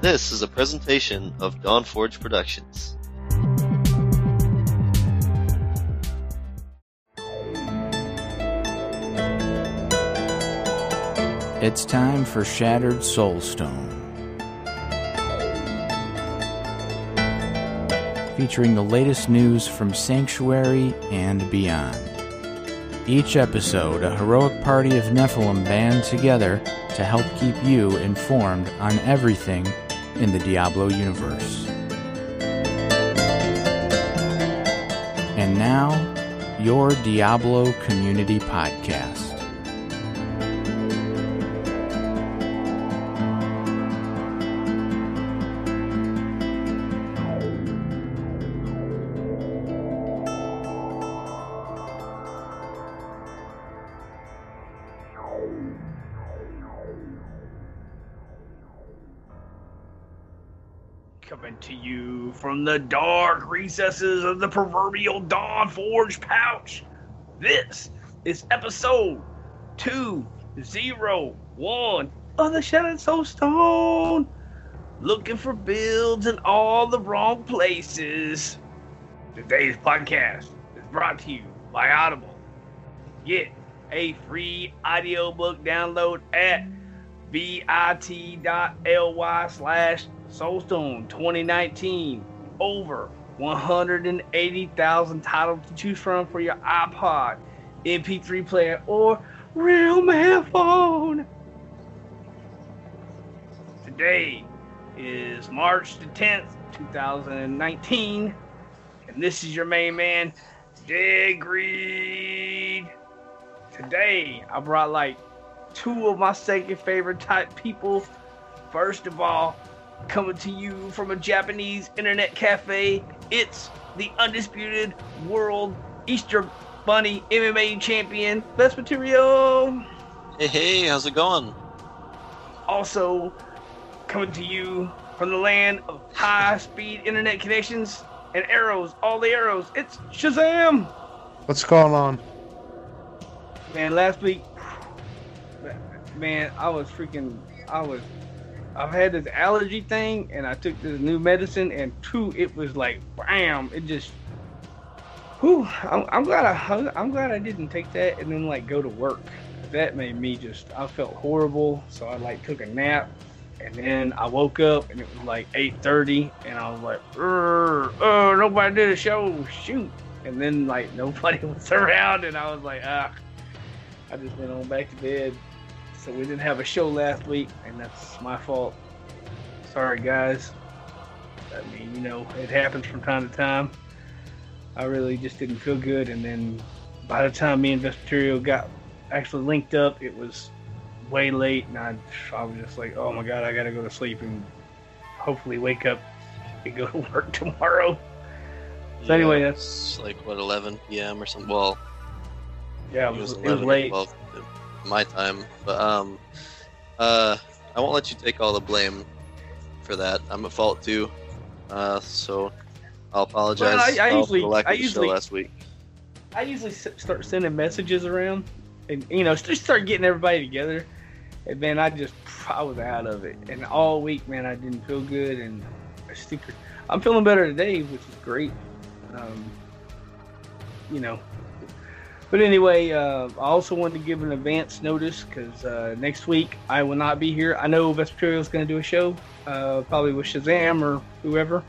This is a presentation of Dawn Forge Productions. It's time for Shattered Soulstone. Featuring the latest news from Sanctuary and beyond. Each episode, a heroic party of Nephilim band together to help keep you informed on everything in the Diablo universe. And now, your Diablo Community Podcast. The dark recesses of the proverbial Dawn Forge pouch. This is episode 201 of the Shattered Soulstone. Looking for builds in all the wrong places. Today's podcast is brought to you by Audible. Get a free audiobook download at bit.ly slash Soulstone 2019. Over 180,000 titles to choose from for your iPod, MP3 player, or real man phone. Today is March the 10th, 2019, and this is your main man, Dead Greed. Today, I brought like two of my second favorite type people. First of all, coming to you from a Japanese internet cafe, it's the undisputed world Easter Bunny MMA champion, Best Material. Hey, hey, how's it going? Also, coming to you from the land of high speed internet connections and arrows, all the arrows, it's Shazam! What's going on? Man, last week, man, I was freaking, I was, I've had this allergy thing, and I took this new medicine, and two, it was like, bam, it just, whew, I'm, I'm glad I, I'm glad I didn't take that and then like go to work. That made me just, I felt horrible, so I like took a nap, and then I woke up, and it was like 8:30, and I was like, oh, nobody did a show, shoot, and then like nobody was around, and I was like, ah. I just went on back to bed. So we didn't have a show last week, and that's my fault. Sorry, guys. I mean, you know, it happens from time to time. I really just didn't feel good, and then by the time me and Vesperio got actually linked up, it was way late, and I, I was just like, oh my god, I gotta go to sleep and hopefully wake up and go to work tomorrow. So anyway, that's like what 11 p.m. or something. Well, yeah, it was, it was late. Well, my time, but um, uh, I won't let you take all the blame for that. I'm at fault too. Uh, so I'll apologize. Well, I- I usually- I of the show usually- last week. I usually start sending messages around, and you know, just start getting everybody together. And man, I just I was out of it, and all week, man, I didn't feel good, and stick. I'm feeling better today, which is great. Um, you know, but anyway, uh, I also wanted to give an advance notice because uh, next week I will not be here. I know Vesperio is going to do a show, uh, probably with Shazam or whoever.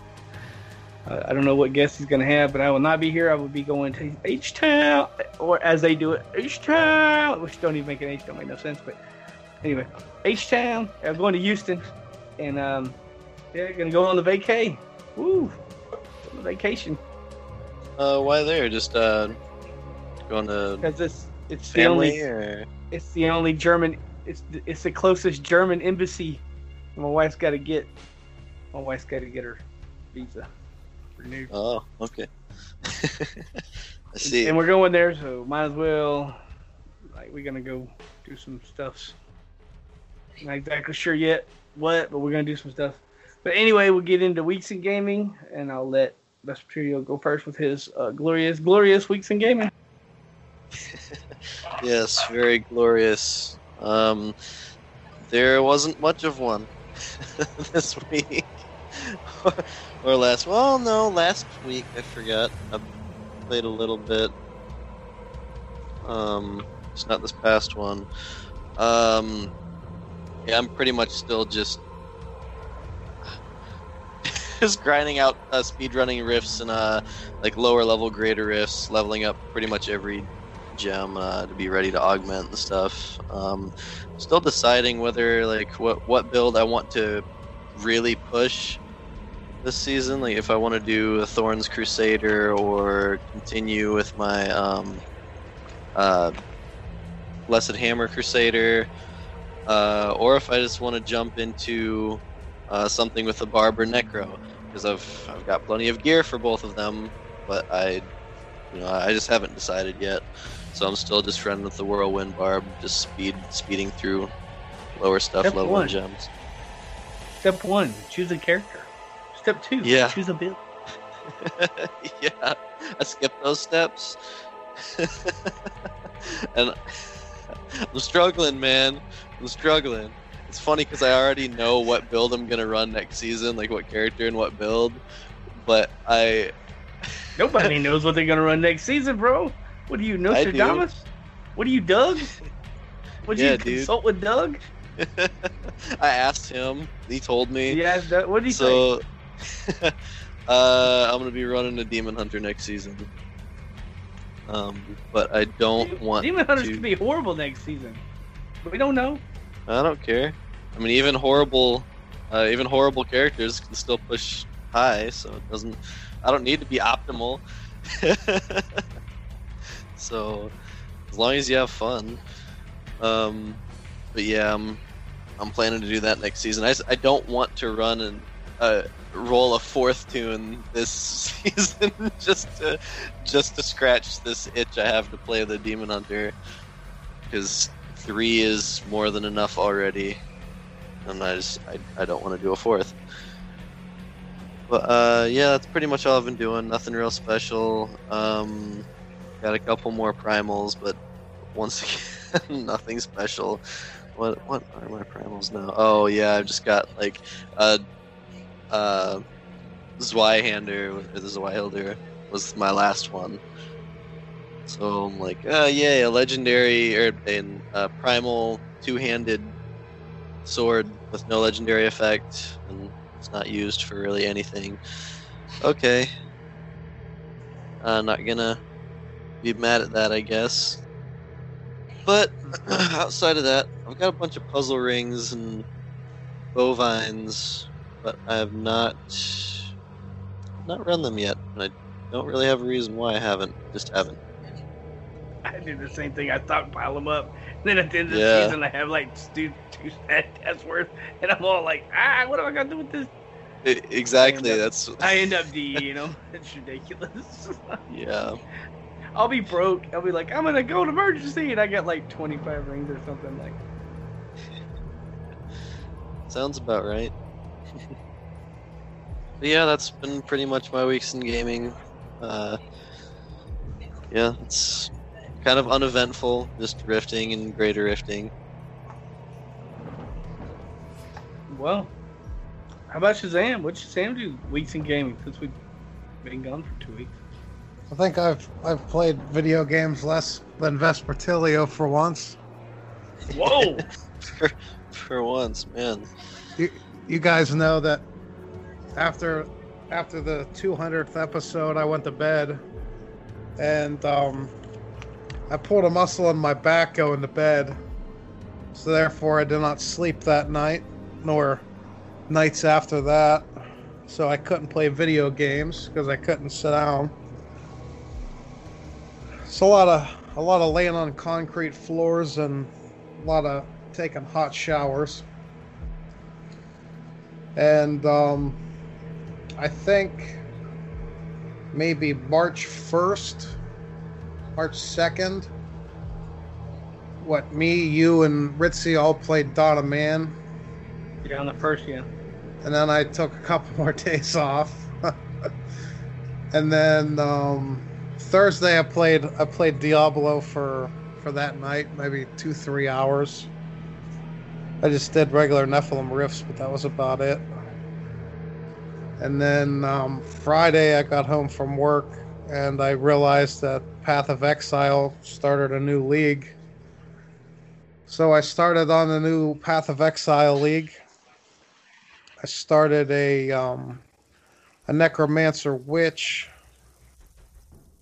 Uh, I don't know what guest he's going to have, but I will not be here. I will be going to H Town, or as they do it, H Town, which don't even make an H, don't make no sense. But anyway, H Town. I'm going to Houston, and um, yeah, going to go on the vacay. Woo, on the vacation Uh, why there? Just uh, going to because it's it's the only or it's the only German. It's it's the closest German embassy. My wife's got to get. My wife's got to get her visa renewed. oh, okay. I see. And we're going there, so might as well. Like we're gonna go do some stuff. Not exactly sure yet what, but we're gonna do some stuff. But anyway, we'll get into weeks in gaming, and I'll let Best Vesperio go first with his uh, glorious, glorious weeks in gaming. yes, very glorious. Um, there wasn't much of one. this week. or last. Well, no, last week I forgot. I played a little bit. Um, it's not this past one. Um, yeah, I'm pretty much still just just grinding out uh, speedrunning rifts and uh, like lower level greater rifts, leveling up pretty much every gem uh, to be ready to augment and stuff. Um, still deciding whether like what what build I want to really push this season. Like if I want to do a Thorns Crusader or continue with my um, uh, Blessed Hammer Crusader, uh, or if I just want to jump into uh, something with the Barber Necro because I've I've got plenty of gear for both of them, but I you know I just haven't decided yet. So I'm still just running with the Whirlwind Barb, just speed speeding through lower stuff, Step level one. gems. Step one, choose a character. Step two, Yeah. choose a build. yeah, I skipped those steps. and I'm struggling, man. I'm struggling. It's funny because I already know what build I'm gonna run next season, like what character and what build. But I, Nobody knows what they're gonna run next season, bro. What are you. Nostradamus? What are you, Doug? Would Yeah, you dude. consult with Doug? I asked him. He told me. Yeah, What did he say? so, uh, I'm gonna be running a Demon Hunter next season. Um, but I don't want Demon Hunters to. could be horrible next season. We don't know. I don't care. I mean, even horrible, uh, even horrible characters can still push high, so it doesn't. I don't need to be optimal. So, as long as you have fun. Um, but yeah, I'm, I'm planning to do that next season. I, I don't want to run and uh, roll a fourth toon this season just to just to scratch this itch I have to play the Demon Hunter because three is more than enough already, and I just I, I don't want to do a fourth. But uh, yeah, that's pretty much all I've been doing. Nothing real special. Um, got a couple more primals, but once again, nothing special. What what are my primals now? Oh yeah, I've just got like a uh, Zweihander or the Zweihilder was my last one. So I'm like, uh, yay, a legendary or a uh, primal two-handed sword with no legendary effect, and it's not used for really anything. Okay. I'm not gonna be mad at that, I guess. But outside of that, I've got a bunch of puzzle rings and bovines, but I have not not run them yet, and I don't really have a reason why I haven't. Just haven't. I did the same thing. I thought pile them up. Then at the end of Yeah. the season, I have like two, two stats worth, and I'm all like, ah, what am I gonna do with this? Exactly. I end That's I end up D, you know, it's ridiculous. yeah. I'll be broke. I'll be like, I'm gonna go to emergency, and I got like 25 rings or something like. Sounds about right. yeah, that's been pretty much my weeks in gaming. Uh, yeah, it's kind of uneventful, just rifting and greater rifting. Well, how about Shazam? What'd Shazam do weeks in gaming since we've been gone for two weeks? I think I've I've played video games less than Vespertilio for once. Whoa! for, for once, man. You guys know that after after the 200th episode, I went to bed, and um, I pulled a muscle in my back going to bed. So therefore, I did not sleep that night, nor nights after that. So I couldn't play video games because I couldn't sit down. It's a lot of a lot of laying on concrete floors and a lot of taking hot showers. And um, I think maybe March 1st, March 2nd, what, me, you, and Ritzy all played of Man. yeah, on the first, yeah. And then I took a couple more days off. and then um, Thursday I played I played Diablo for for that night, maybe two three hours. I just did regular Nephilim rifts, but that was about it. And then um, Friday, I got home from work and I realized that Path of Exile started a new league. So I started on the new Path of Exile league. I started a um, a necromancer witch.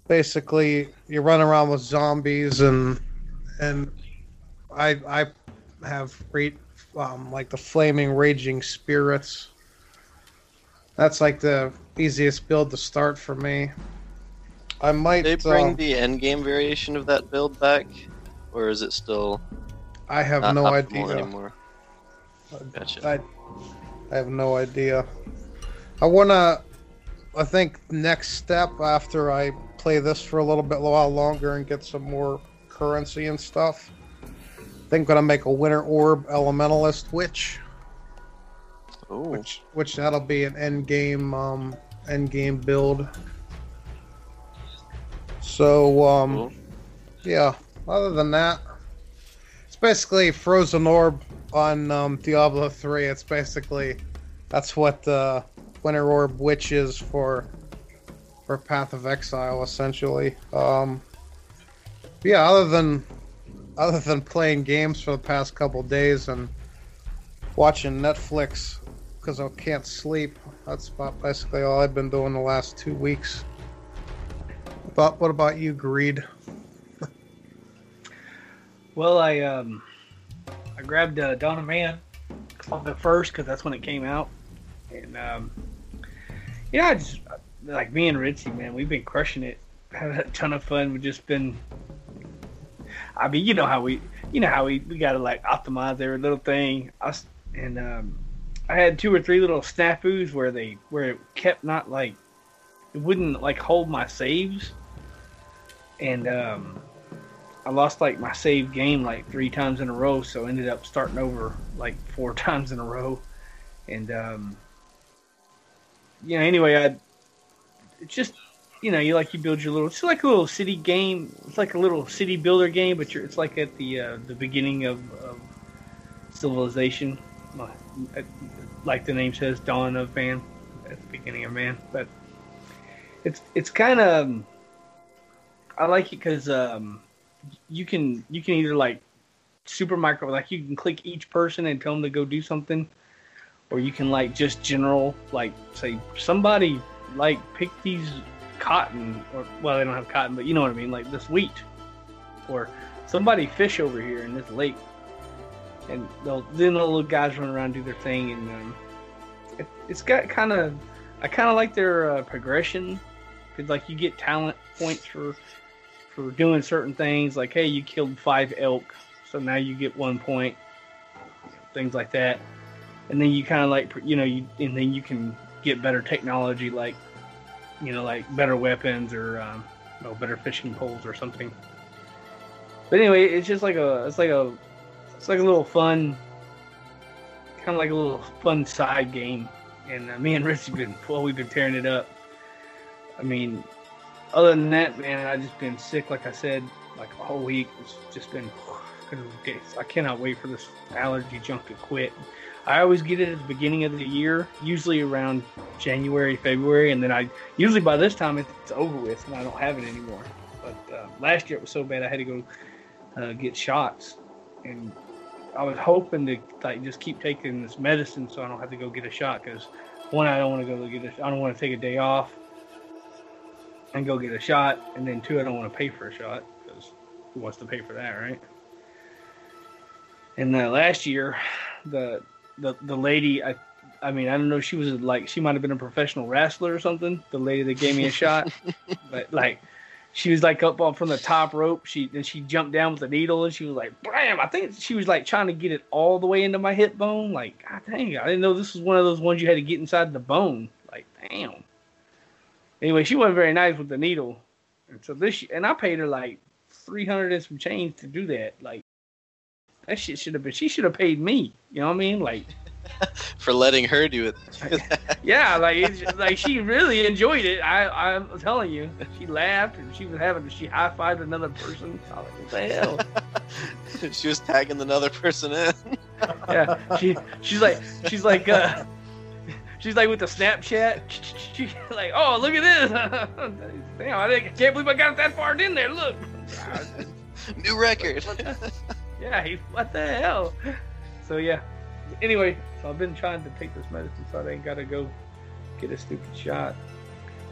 Basically, you run around with zombies and and I I have great um, like the flaming raging spirits. That's like the easiest build to start for me. I might. Did they bring uh, the end game variation of that build back, or is it still I have no idea. anymore? Gotcha. I, I have no idea. I wanna. I think next step after I play this for a little bit a while longer and get some more currency and stuff. I think I'm gonna make a winter orb elementalist witch, Ooh. which which that'll be an end game um end game build. So um Cool. yeah. Other than that, it's basically Frozen Orb on um, Diablo three. It's basically that's what the Winter Orb Witch is for for Path of Exile, essentially. Um, yeah. Other than other than playing games for the past couple days and watching Netflix because I can't sleep, that's about basically all I've been doing the last two weeks. But what about you, Greed? Well, I um, I grabbed uh, of Man on the first because that's when it came out, and um, yeah, I just like me and Ritzy, man, we've been crushing it. Had a ton of fun. We've just been. I mean, you know how we, you know how we, we got to like optimize every little thing. I and um, I had two or three little snafus where they where it kept not like it wouldn't like hold my saves, and um, I lost like my save game like three times in a row, so ended up starting over like four times in a row, and um, you know anyway I it's just you know you like you build your little it's like a little city game. It's like a little city builder game but it's like at the uh, the beginning of, of civilization. Uh, like the name says dawn of man at the beginning of man. But it's it's kind of I like it because um, you can you can either like super micro like you can click each person and tell them to go do something or you can like just general like say somebody like pick these cotton or well they don't have cotton but you know what I mean like this wheat. Or somebody fish over here in this lake. And they'll then the little guys run around do their thing and um, it, it's got kind of I kind of like their uh, progression. Because like you get talent points for for doing certain things like hey you killed five elk so now you get one point. Things like that. And then you kind of like you know you and then you can get better technology like you know like better weapons or um, you know, better fishing poles or something. But anyway it's just like a it's like a it's like a little fun kind of like a little fun side game. And uh, me and Rich have been well we've been tearing it up. I mean other than that man I just been sick like I said like a whole week. It's just been I cannot wait for this allergy junk to quit I always get it at the beginning of the year, usually around January, February, and then I usually by this time it's over with and I don't have it anymore. But uh, last year it was so bad I had to go uh, get shots, and I was hoping to like just keep taking this medicine so I don't have to go get a shot because one I don't want to go get a, I don't want to take a day off and go get a shot, and then two I don't want to pay for a shot because who wants to pay for that, right? And uh, last year, the the the lady I I mean I don't know she was like she might have been a professional wrestler or something. The lady that gave me a shot, but like she was like up on from the top rope. She then she jumped down with the needle and she was like bam. I think she was like trying to get it all the way into my hip bone. Like god dang, I didn't know this was one of those ones you had to get inside the bone. Like damn. Anyway, she wasn't very nice with the needle, and so this and I paid her like three hundred and some change to do that. Like that shit should have been. She should have paid me. You know what I mean? Like, for letting her do it. yeah, like, it's, like she really enjoyed it. I, I'm telling you, she laughed and she was having. She high fived another person. I was like, what the hell? she was tagging another person in. yeah, she she's like she's like uh, she's like with the Snapchat. She's like, oh look at this! Damn, I, I can't believe I got that far in there. Look, New record. Yeah, he, what the hell? So yeah. Anyway, so I've been trying to take this medicine so I ain't gotta go get a stupid shot.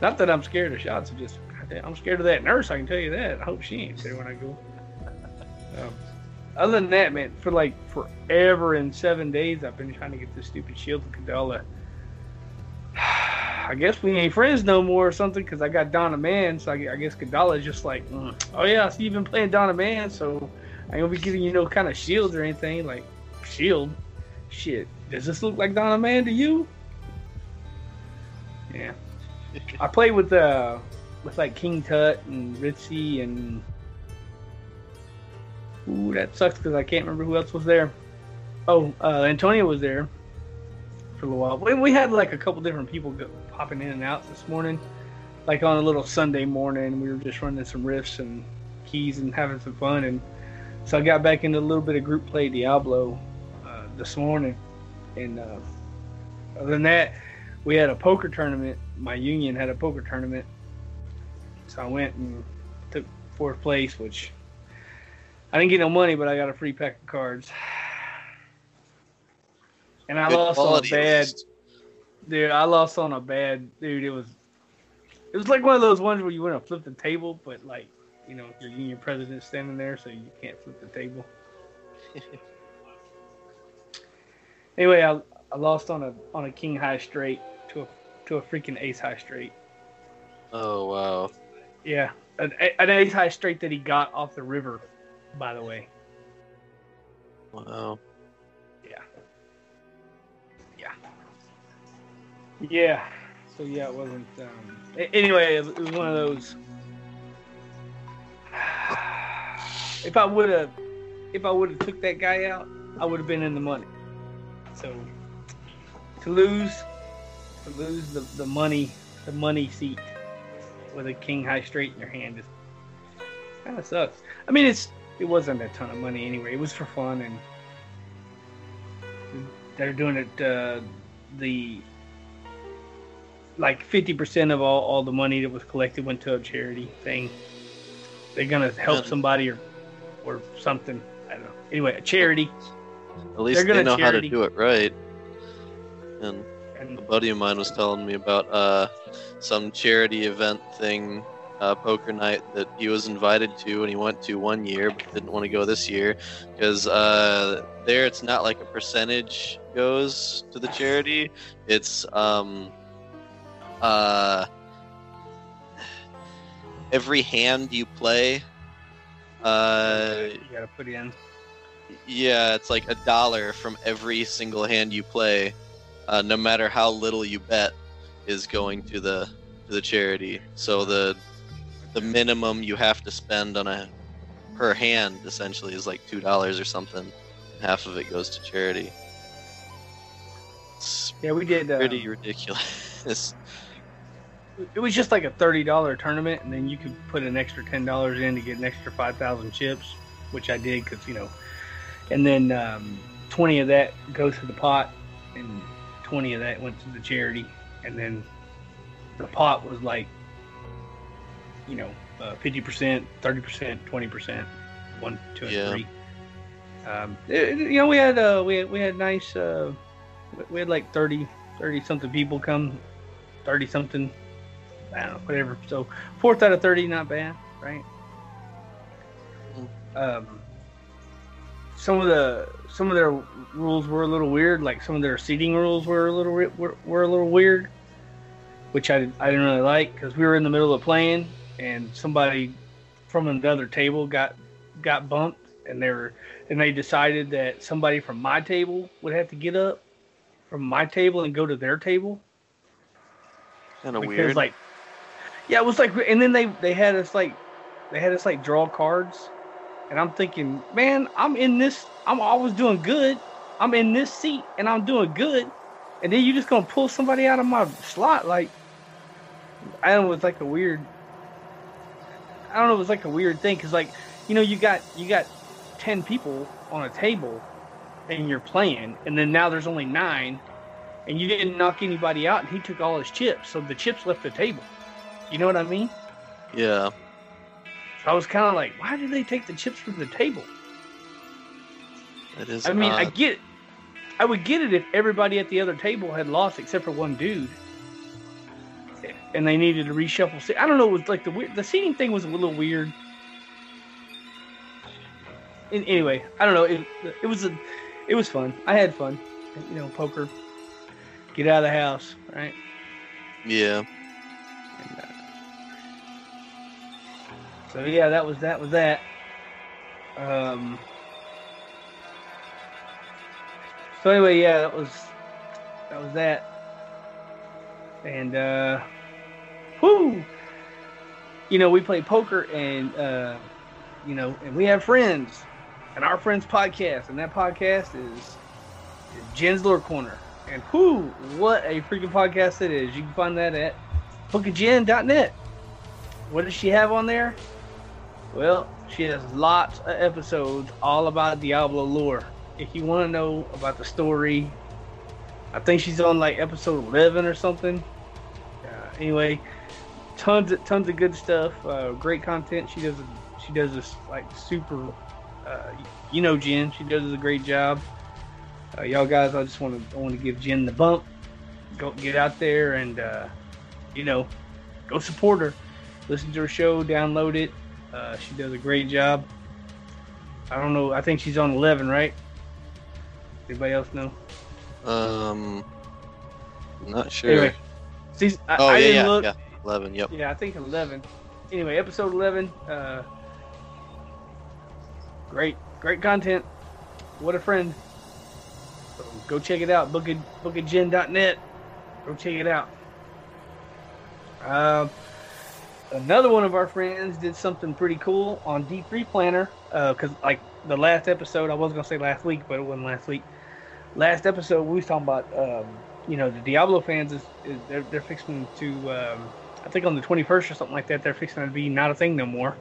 Not that I'm scared of shots, I'm just I'm scared of that nurse. I can tell you that. I hope she ain't there when I go. Um, other than that, man, for like forever and seven days, I've been trying to get this stupid shield with Kadala. I guess we ain't friends no more or something because I got Dawn of Man. So I, I guess Kadala's just like, mm, oh yeah, I see you've been playing Dawn of Man, so I ain't gonna be giving you no kind of shield or anything. Like, shield? Shit, does this look like Dawn of Man to you? Yeah. I played with uh with like King Tut and Ritzy and ooh that sucks because I can't remember who else was there. Oh, uh, Antonio was there for a little while. We, we had like a couple different people go, popping in and out this morning, like on a little Sunday morning. We were just running some rifts and keys and having some fun, and so I got back into a little bit of group play Diablo uh, this morning. And uh, other than that, we had a poker tournament. My union had a poker tournament, so I went and took fourth place, which I didn't get no money, but I got a free pack of cards. And I Good lost on a bad, least. dude. I lost on a bad, dude. It was, it was like one of those ones where you want to flip the table, but like, you know, your union president standing there, so you can't flip the table. anyway, I, I lost on a on a king high straight to a to a freaking ace high straight. Oh wow. Yeah, an, an ace high straight that he got off the river, by the way. Wow. Yeah. Yeah. Yeah. So yeah, it wasn't. Um, anyway, it was one of those. If I would have, if I would have took that guy out, I would have been in the money. So to lose, to lose the, the money, the money seat with a king high straight in your hand is kind of sucks. I mean, it's it wasn't a ton of money anyway. It was for fun and they're doing it uh, the like 50% of all, all the money that was collected went to a charity thing they're gonna help somebody or or something i don't know anyway a charity At least they know how to charity. do it right. And and a buddy of mine was telling me about uh, some charity event thing, uh, poker night that he was invited to, and he went to one year, but didn't want to go this year because uh, there it's not like a percentage goes to the charity. It's um, uh, every hand you play. Uh, you gotta put in yeah, it's like a dollar from every single hand you play, uh, no matter how little you bet, is going to the to the charity. So the the minimum you have to spend on a per hand essentially is like two dollars or something. Half of it goes to charity. It's yeah we did uh, pretty ridiculous. it was just like a $30 tournament and then you could put an extra $10 in to get an extra 5000 chips which i did because you know and then um, 20 of that goes to the pot and 20 of that went to the charity and then the pot was like you know uh, 50% 30% 20% one two and Yeah. three um, it- you know we had uh, we had we had nice uh, we- had like 30 30 something people come 30 something know, whatever. So fourth out of thirty, not bad, right? Um, some of the some of their rules were a little weird. Like some of their seating rules were a little were, were a little weird, which I I didn't really like because we were in the middle of playing and somebody from another table got got bumped and they were and they decided that somebody from my table would have to get up from my table and go to their table kind of weird. like yeah it was like and then they they had us like they had us like draw cards. And i'm thinking man i'm in this i'm always doing good. I'm in this seat and i'm doing good. And then you just gonna pull somebody out of my slot like i don't know it's like a weird i don't know it was like a weird thing because like you know you got you got 10 people on a table and you're playing, and then now there's only nine, and you didn't knock anybody out, and he took all his chips, so the chips left the table. You know what I mean? Yeah. So I was kind of like, why did they take the chips from the table? It is. I mean, I odd. get, I would get it if everybody at the other table had lost except for one dude, and they needed to reshuffle. se- I don't know. It was like the weird, the seating thing was a little weird. And anyway, I don't know. It it was a, it was fun. I had fun. You know, poker. Get out of the house, right? Yeah. And, uh, so yeah, that was that was that. Um. So anyway, yeah, that was that was that. And uh, whoo, you know, we play poker, and uh, you know, and we have friends, and our friends podcast, and that podcast is, Jen's Lore Corner. And whoo, what a freaking podcast it is! You can find that at bookofjen.net. What does she have on there? Well, she has lots of episodes all about Diablo lore. If you want to know about the story, I think she's on like episode 11 or something. Uh, anyway, tons of tons of good stuff. Uh, great content. She does she does this like super. Uh, you know, Jen. She does a great job. Uh, y'all guys, I just want to want to give Jen the bump. Go get out there and uh, you know go support her. Listen to her show, download it. Uh, she does a great job. I don't know. I think she's on 11, right? Anybody else know? Um. Not sure. Anyway, season, I, oh I yeah, didn't yeah, look. yeah. Eleven. Yep. Yeah, I think 11. Anyway, episode 11. Uh, great, great content. What a friend. So go check it out. Book it, bookofjen.net. Go check it out. Uh, another one of our friends did something pretty cool on D3 Planner. Because, like, the last episode, I was going to say last week, but it wasn't last week. Last episode, we was talking about, um, you know, the Diablo fans is, is they're, they're fixing to. Um, I think on the 21st or something like that, they're fixing to be not a thing no more.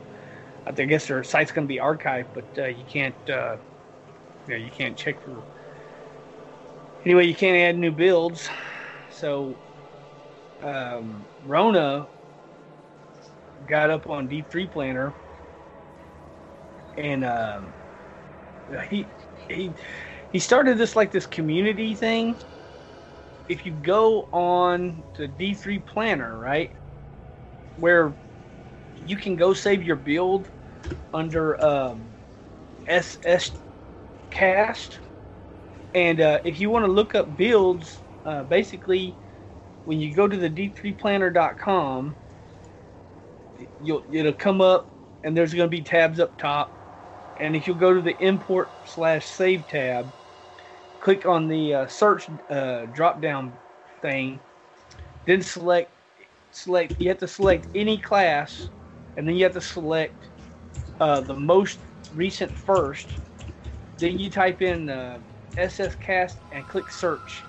I guess their site's going to be archived, but uh, you can't, uh, you know, you can't check for. Anyway, you can't add new builds. So, um, Rona got up on D3 Planner, and um, he he he started this like this community thing. If you go on to D3 Planner, right, where you can go save your build under um, SS Cast, and uh, if you want to look up builds, uh, basically, when you go to the D3Planner.com, you'll it'll come up, and there's going to be tabs up top, and if you'll go to the import slash save tab, click on the uh, search uh, drop down thing, then select select. You have to select any class, and then you have to select uh, the most recent first. Then you type in uh, SS Cast and click search.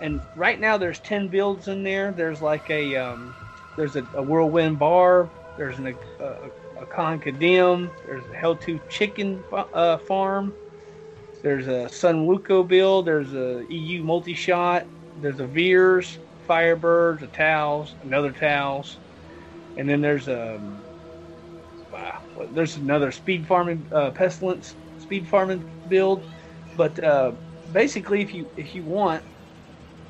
And right now there's ten builds in there. There's like a um, there's a, a whirlwind bar. There's an, a, a, a There's a Hell 2 chicken uh, farm. There's a Sun Wuko build. There's a EU multi shot. There's a Veers, Firebirds, a Towels, another Towels, and then there's a um, wow, there's another speed farming uh, pestilence speed farming build. But uh, basically, if you if you want,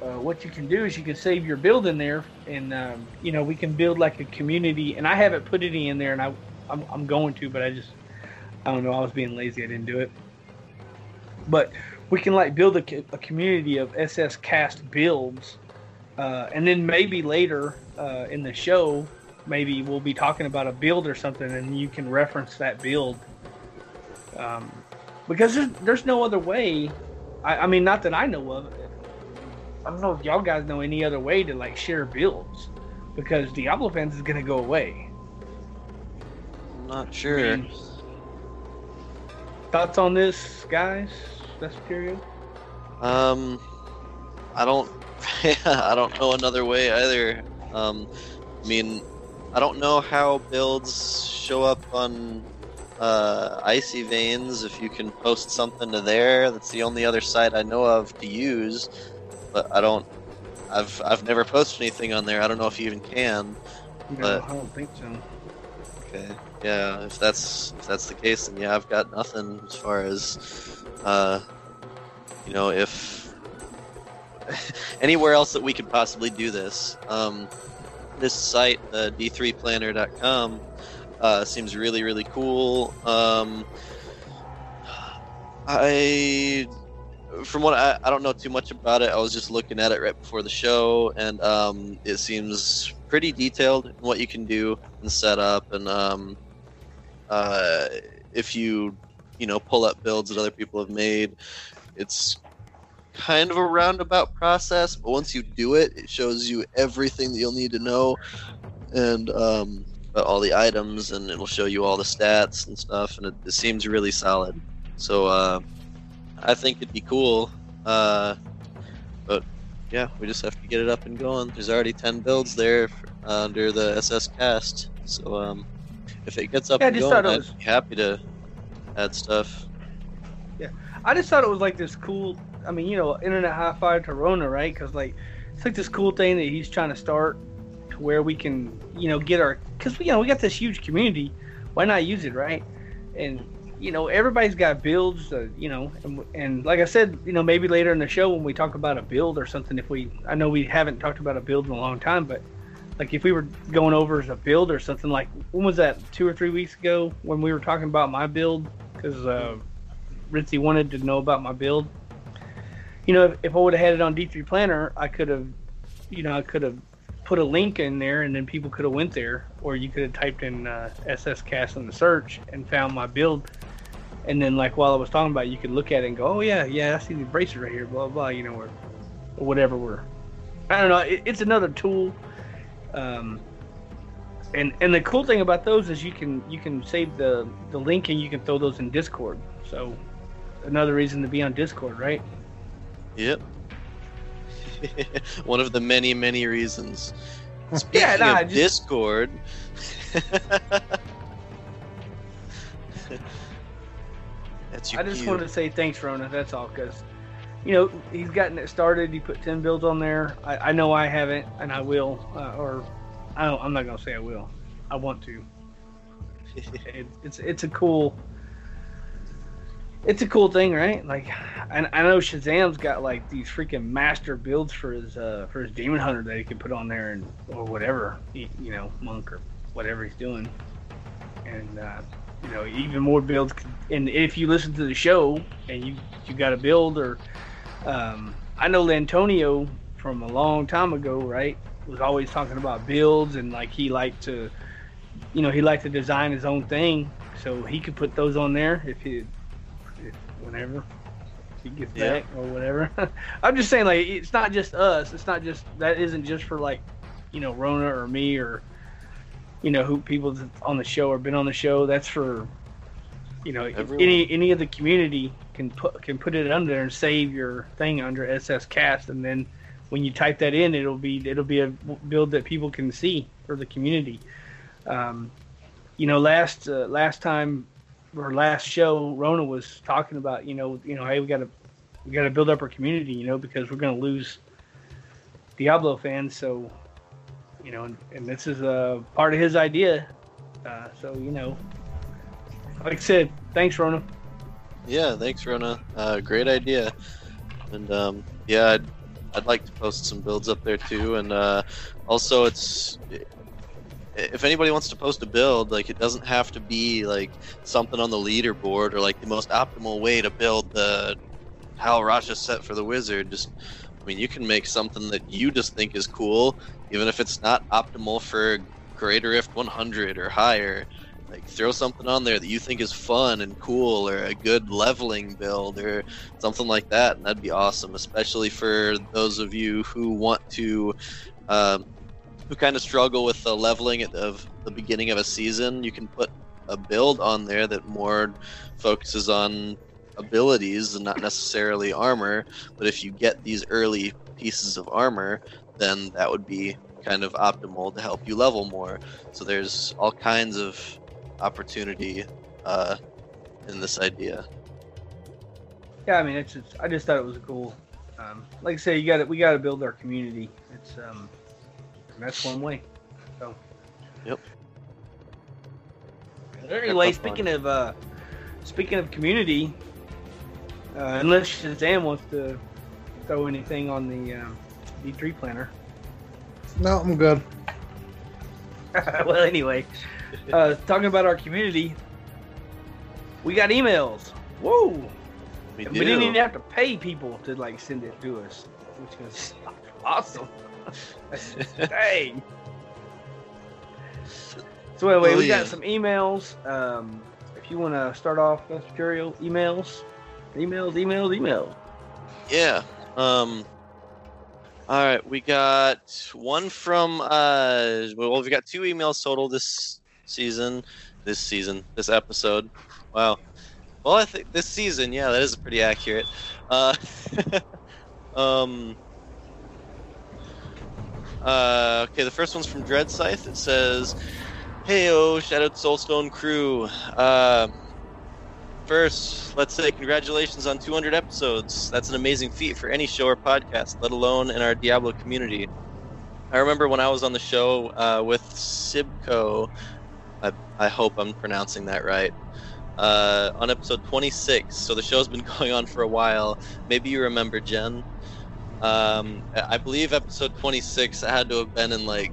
uh, what you can do is you can save your build in there, and um, you know we can build like a community. And I haven't put any in there, and I I'm, I'm going to, but I just I don't know. I was being lazy. I didn't do it. But we can like build a, a community of SS cast builds, uh, and then maybe later uh, in the show, maybe we'll be talking about a build or something, and you can reference that build. Um, because there's, there's no other way. I, I mean, not that I know of. I don't know if y'all guys know any other way to like share builds, because Diablo fans is gonna go away. I'm not sure. mean- Thoughts on this, guys? That's period. Um, I don't. I don't know another way either. Um, I mean, I don't know how builds show up on uh, Icy Veins. If you can post something to there, that's the only other site I know of to use. But I don't. I've I've never posted anything on there. I don't know if you even can. No, But- I don't think so. Okay. Yeah, if that's if that's the case, then yeah, I've got nothing as far as, uh, you know, if anywhere else that we could possibly do this. Um, this site, uh, d3planner.com, uh, seems really really cool. Um, I. From what I, I don't know too much about it, I was just looking at it right before the show, and um, it seems pretty detailed in what you can do and set up, and um, uh, if you you know pull up builds that other people have made, it's kind of a roundabout process. But once you do it, it shows you everything that you'll need to know, and um, all the items, and it'll show you all the stats and stuff, and it, it seems really solid. So uh, I think it'd be cool. Uh, but yeah, we just have to get it up and going. There's already 10 builds there uh, under the SS cast. So um, if it gets up Yeah, and going, I'd be happy to add stuff. Yeah, I just thought it was like this cool. I mean, you know, internet high five to Rona, right? Because like, it's like this cool thing that he's trying to start to where we can, you know, get our. Because we you know we got this huge community. Why not use it, right? And you know, everybody's got builds. Uh, you know, and, and like I said, you know, maybe later in the show when we talk about a build or something, if we, I know we haven't talked about a build in a long time, but like if we were going over a build or something like when was that two or three weeks ago when we were talking about my build because uh, Ritzy wanted to know about my build. You know, if, if I would have had it on D3 Planner, I could have, you know, I could have put a link in there, and then people could have went there, or you could have typed in uh, SS Cast in the search and found my build. And then, like while I was talking about, it, you could look at it and go, "Oh yeah, yeah, I see the bracer right here," blah blah, you know, or, or whatever. We're, I don't know. It, it's another tool. Um, and and the cool thing about those is you can you can save the the link and you can throw those in Discord. So another reason to be on Discord, right? Yep. One of the many, many reasons. Speaking Yeah, nah, of just- Discord, that's your I just cue. wanted to say thanks, Rona. That's all, because you know he's gotten it started. He put ten builds on there. I, I know I haven't, and I will. Uh, or I don't, I'm not gonna say I will. I want to. It, it's it's a cool. It's a cool thing, right? Like, I, I know Shazam's got like these freaking master builds for his uh, for his demon hunter that he can put on there and or whatever, you, you know, monk or whatever he's doing, and uh, you know even more builds. And if you listen to the show and you you got a build or um, I know Lantonio from a long time ago, right? Was always talking about builds and like he liked to, you know, he liked to design his own thing, so he could put those on there if he, if, whenever he gets Yeah. back or whatever. I'm just saying, like, it's not just us. It's not just that isn't just for like, you know, Rona or me or, you know, who people on the show or been on the show. That's for, you know, Everyone. any any of the community can put can put it under there and save your thing under SS Cast, and then when you type that in, it'll be it'll be a build that people can see for the community. Um, you know, last uh, last time or last show, Rona was talking about you know you know hey we got to we got to build up our community you know because we're going to lose Diablo fans so you know and, and this is a part of his idea uh, so you know like I said thanks Rona Yeah, thanks, Rona. Uh, great idea. And um, yeah, I'd, I'd like to post some builds up there too. And uh, also, it's if anybody wants to post a build, like it doesn't have to be like something on the leaderboard or like the most optimal way to build the Tal Rasha set for the wizard. Just, I mean, you can make something that you just think is cool, even if it's not optimal for Greater Rift 100 or higher like throw something on there that you think is fun and cool or a good leveling build or something like that and that'd be awesome especially for those of you who want to um, who kind of struggle with the leveling of the beginning of a season. You can put a build on there that more focuses on abilities and not necessarily armor but if you get these early pieces of armor then that would be kind of optimal to help you level more so there's all kinds of opportunity uh, in this idea. Yeah, I mean, it's just, I just thought it was cool. Um, like I say, you got we got to build our community. It's um, that's one way. So. Yep. Anyway, speaking of uh, speaking of community, uh, unless Shazam wants to throw anything on the um, D3 planner. No, I'm good. well, anyway, uh, talking about our community, we got emails. Whoa! We And we didn't even have to pay people to like send it to us, which was awesome. Dang. So anyway, Oh, we yeah. got some emails. Um, if you want to start off with material, emails, emails, emails, emails. Yeah. Um. All right, we got one from. Uh, well, we got two emails total this season. This season, this episode. Wow. Well, I think this season, yeah, that is pretty accurate. Uh, um. Uh, okay, the first one's from Dread Scythe. It says, "Hey, oh, Shattered Soulstone crew. Uh, First, let's say congratulations on 200 episodes. That's an amazing feat for any show or podcast, let alone in our Diablo community. I remember when I was on the show uh, with Sibco, I, I hope I'm pronouncing that right, uh, on episode 26. So the show's been going on for a while. Maybe you remember Jen. Um, I believe episode 26 had to have been in like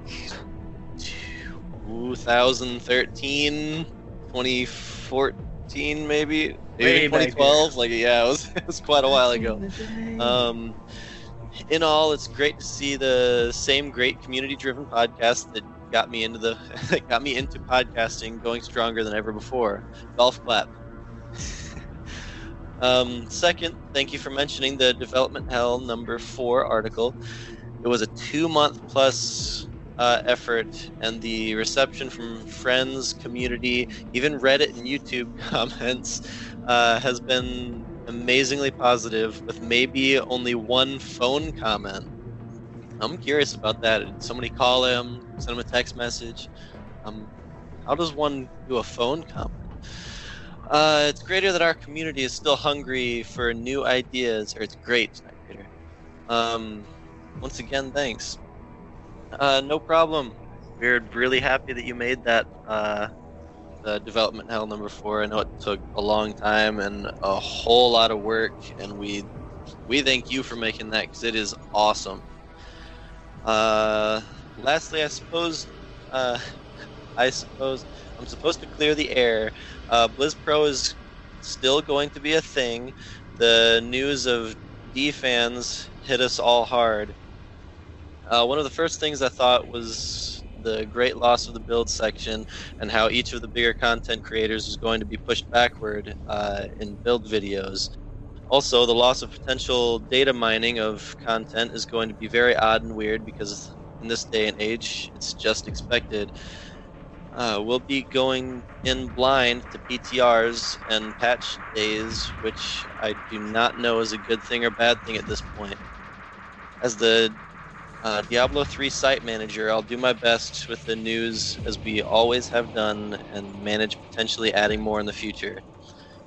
2013, 2014, maybe, maybe back 2012. Like, yeah, it was, it was quite a while ago. Um, in all, it's great to see the same great community-driven podcast that got me into the that got me into podcasting going stronger than ever before. Golf clap. um, second, thank you for mentioning the Development Hell number four article. It was a two-month plus uh, effort, and the reception from friends, community, even Reddit and YouTube comments uh, has been amazingly positive, with maybe only one phone comment. I'm curious about that. Did somebody call him, send him a text message? Um, how does one do a phone comment? Uh, it's greater that our community is still hungry for new ideas, or it's great, greater. Um, once again, thanks. Uh, no problem. We're really happy that you made that uh, the development hell number four. I know it took a long time and a whole lot of work, and we we thank you for making that because it is awesome. Uh, lastly, I suppose uh, I suppose I'm supposed to clear the air. Uh, Blizz Pro is still going to be a thing. The news of D fans hit us all hard. Uh, one of the first things I thought was the great loss of the build section and how each of the bigger content creators is going to be pushed backward uh, in build videos. Also, the loss of potential data mining of content is going to be very odd and weird because in this day and age, it's just expected. Uh, we'll be going in blind to PTRs and patch days, which I do not know is a good thing or bad thing at this point. As the uh, Diablo 3 site manager, I'll do my best with the news as we always have done and manage potentially adding more in the future.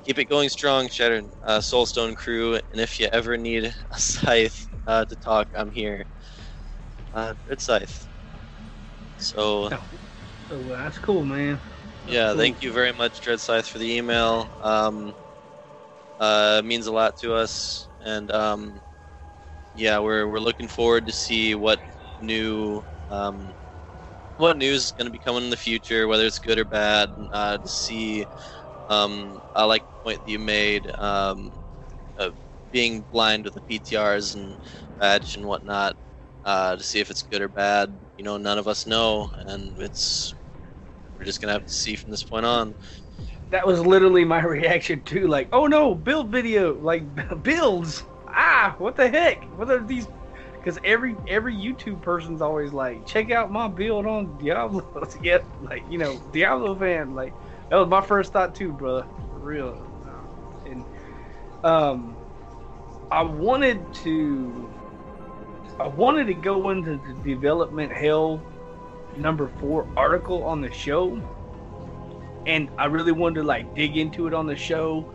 Keep it going strong, Shattered uh, Soulstone crew, and if you ever need a scythe uh, to talk, I'm here. Uh, it's Scythe. So, So uh, that's cool, man. yeah, cool. thank you very much, Dread Scythe, for the email. Um, uh, it means a lot to us, and um, yeah, we're we're looking forward to see what new um, what news is going to be coming in the future, whether it's good or bad. Uh, to see, um, I like the point that you made, um, of being blind with the PTRs and badge and whatnot, uh, to see if it's good or bad. You know, none of us know, and it's we're just gonna have to see from this point on. That was literally my reaction too. Like, oh no, build video, like builds. Ah, what the heck? What are these? Because every every YouTube person's always like, check out my build on Diablo. yep, like you know, Diablo fan. Like that was my first thought too, brother. For real. And um, I wanted to, I wanted to go into the development hell number four article on the show and I really wanted to like dig into it on the show,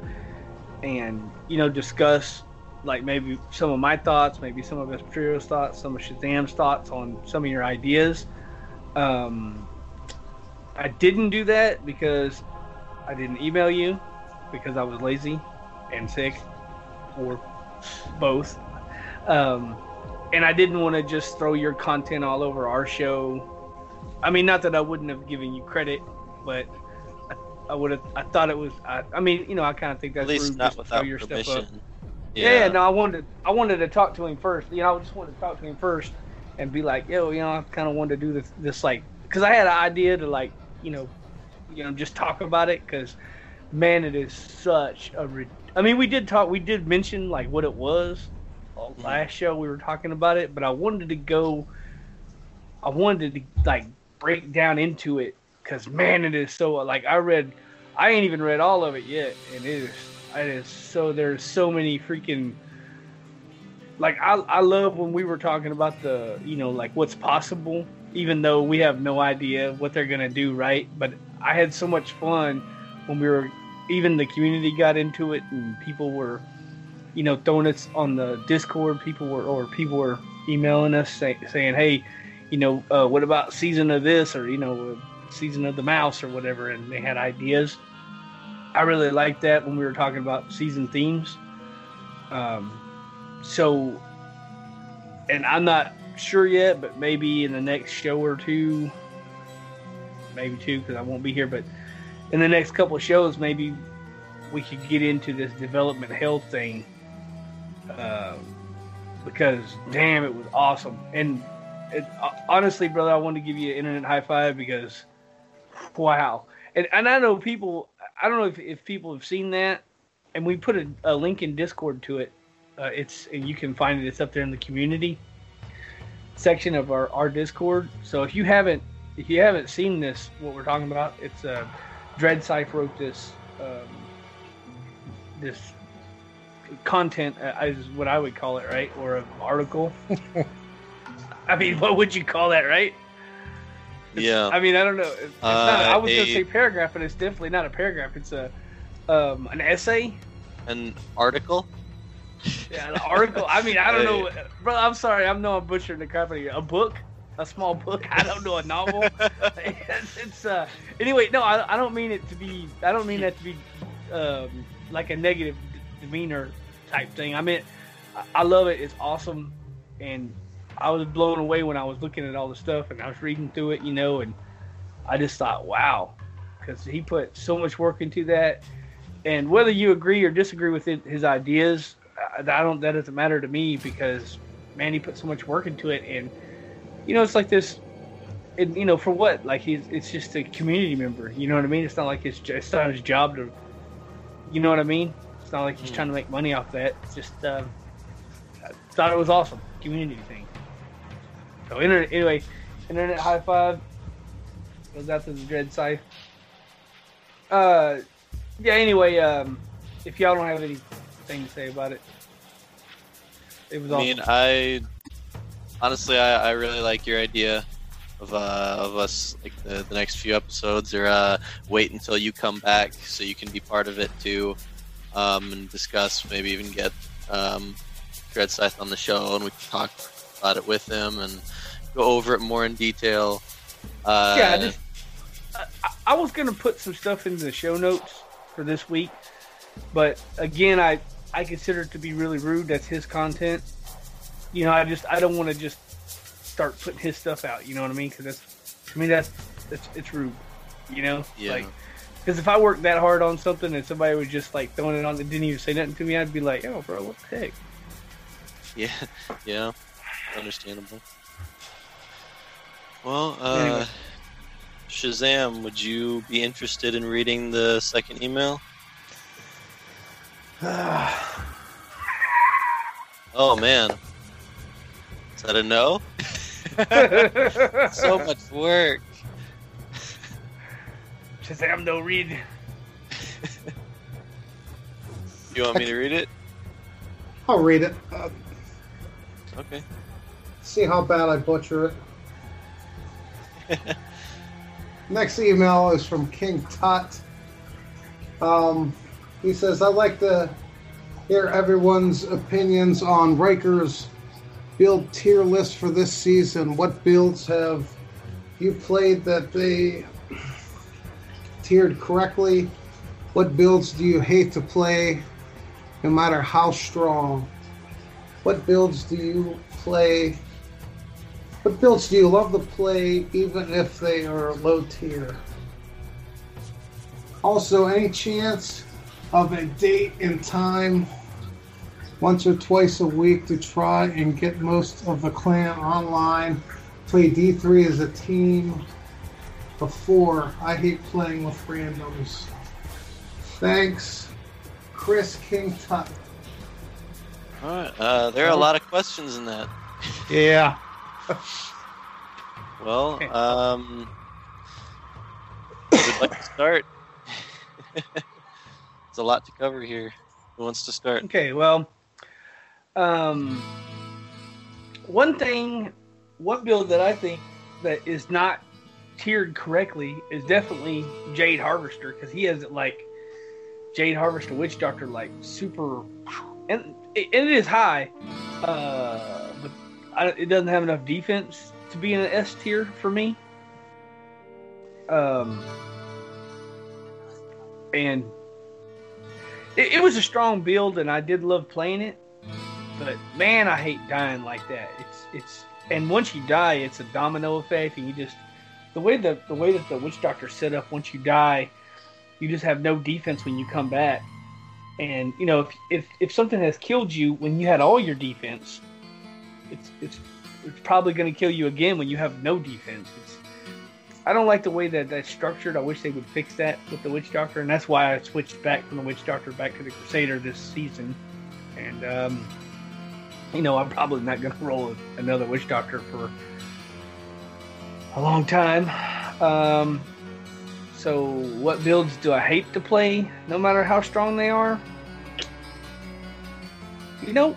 and you know discuss like maybe some of my thoughts, maybe some of Esprito's thoughts, some of Shazam's thoughts on some of your ideas. Um, I didn't do that because I didn't email you because I was lazy and sick, or both. Um, and I didn't want to just throw your content all over our show. I mean, not that I wouldn't have given you credit, but I, I would have. I thought it was. I, I mean, you know, I kind of think that's At least rude not just to throw without your stuff permission. up. Yeah. yeah, no, I wanted I wanted to talk to him first. You know, I just wanted to talk to him first and be like, yo, you know, I kind of wanted to do this, this like, because I had an idea to like, you know, you know, just talk about it. Because, man, it is such a. Re- I mean, we did talk, we did mention like what it was. Uh, Last show we were talking about it, but I wanted to go. I wanted to like break down into it because man, it is so like I read. I ain't even read all of it yet, and it is it is so there's so many freaking like I, I love when we were talking about the you know like what's possible even though we have no idea what they're gonna do right? But i had so much fun when we were even the community got into it and people were you know throwing us on the discord people were or people were emailing us say, saying hey you know uh, what about season of this or you know uh, season of the mouse or whatever? And they had ideas I really liked that when we were talking about season themes. Um, so, and I'm not sure yet, but maybe in the next show or two, maybe two, because I won't be here, but in the next couple of shows, maybe we could get into this development hell thing. Um, because damn, it was awesome. And it, honestly, brother, I want to give you an internet high five because wow. And, and I know people I don't know if, if people have seen that, and we put a, a link in Discord to it. Uh, it's and you can find it. It's up there in the community section of our, our Discord. So if you haven't if you haven't seen this, what we're talking about, it's uh, Dread Scythe wrote this um, this content uh, is what I would call it, right, or an article. I mean, what would you call that, right? Yeah. I mean, I don't know. It's Uh, not, I was a- gonna say paragraph, but it's definitely not a paragraph. It's a um, an essay, An article. yeah, an article. I mean, I don't know, bro. I'm sorry, I'm no I'm butchering the crap out of you. A book, a small book. I don't know a novel. it's, it's uh. Anyway, no, I, I don't mean it to be. I don't mean that to be um, like a negative demeanor type thing. I mean, I, I love it. It's awesome, and I was blown away when I was looking at all the stuff and I was reading through it, you know, and I just thought, wow, because he put so much work into that. And whether you agree or disagree with it, his ideas, I don't. That doesn't matter to me because, man, he put so much work into it, and you know, it's like this. And you know, for what? Like he's, it's just a community member. You know what I mean? It's not like his, it's not his job to. You know what I mean? It's not like he's Hmm. trying to make money off that. It's just, um, I thought it was awesome, community thing. So internet, anyway, internet high five goes out to the Dread Scythe. Uh, yeah. Anyway, um, if y'all don't have anything to say about it, it was I awesome. mean, I honestly, I, I really like your idea of uh, of us like the, the next few episodes, or uh, wait until you come back so you can be part of it too, um, and discuss. Maybe even get um, Dread Scythe on the show, and we can talk about it with him and go over it more in detail. Uh, yeah, I, just, I, I was gonna put some stuff in the show notes for this week, but again, I I consider it to be really rude. That's his content. You know, I just I don't want to just start putting his stuff out. You know what I mean? Because that's to me that's it's it's rude. You know, Yeah. like because if I worked that hard on something and somebody was just like throwing it on and didn't even say nothing to me, I'd be like, "Oh, bro, what the heck?" Yeah, yeah, understandable. Well, uh, Anyway. Shazam, would you be interested in reading the second email? Oh man, is that a no? so much work. Shazam, no read. You want me to read it? I'll read it. Uh, Okay. See how bad I butcher it. next email is from King Tut. Um, he says, I'd like to hear everyone's opinions on Rhykker's build tier list for this season. What builds have you played that they tiered correctly? What builds do you hate to play, no matter how strong? What builds do you play? What builds do you love to play, even if they are low tier? Also, any chance of a date and time once or twice a week to try and get most of the clan online. Play D3 as a team before. I hate playing with randoms. Thanks, Chris King Tut. All right. Uh, there are a lot of questions in that. Yeah. Well, um, would like to start. It's a lot to cover here. Who wants to start? Okay, well, um, one thing, one build that I think that is not tiered correctly is definitely Jade Harvester because he has it like Jade Harvester Witch Doctor like super, and it, and it is high, uh, but I, it doesn't have enough defense to be in an S tier for me. Um, and it, it was a strong build, and I did love playing it. But man, I hate dying like that. It's it's and once you die, it's a domino effect, and you just the way that the way that the witch doctor set up. Once you die, you just have no defense when you come back. And you know if if, if something has killed you when you had all your defense, it's it's it's probably going to kill you again when you have no defense. It's I don't like the way that that's structured. I wish they would fix that with the Witch Doctor, and that's why I switched back from the Witch Doctor back to the Crusader this season. And um, you know, I'm probably not going to roll another Witch Doctor for a long time. Um, so, what builds do I hate to play, no matter how strong they are? You know,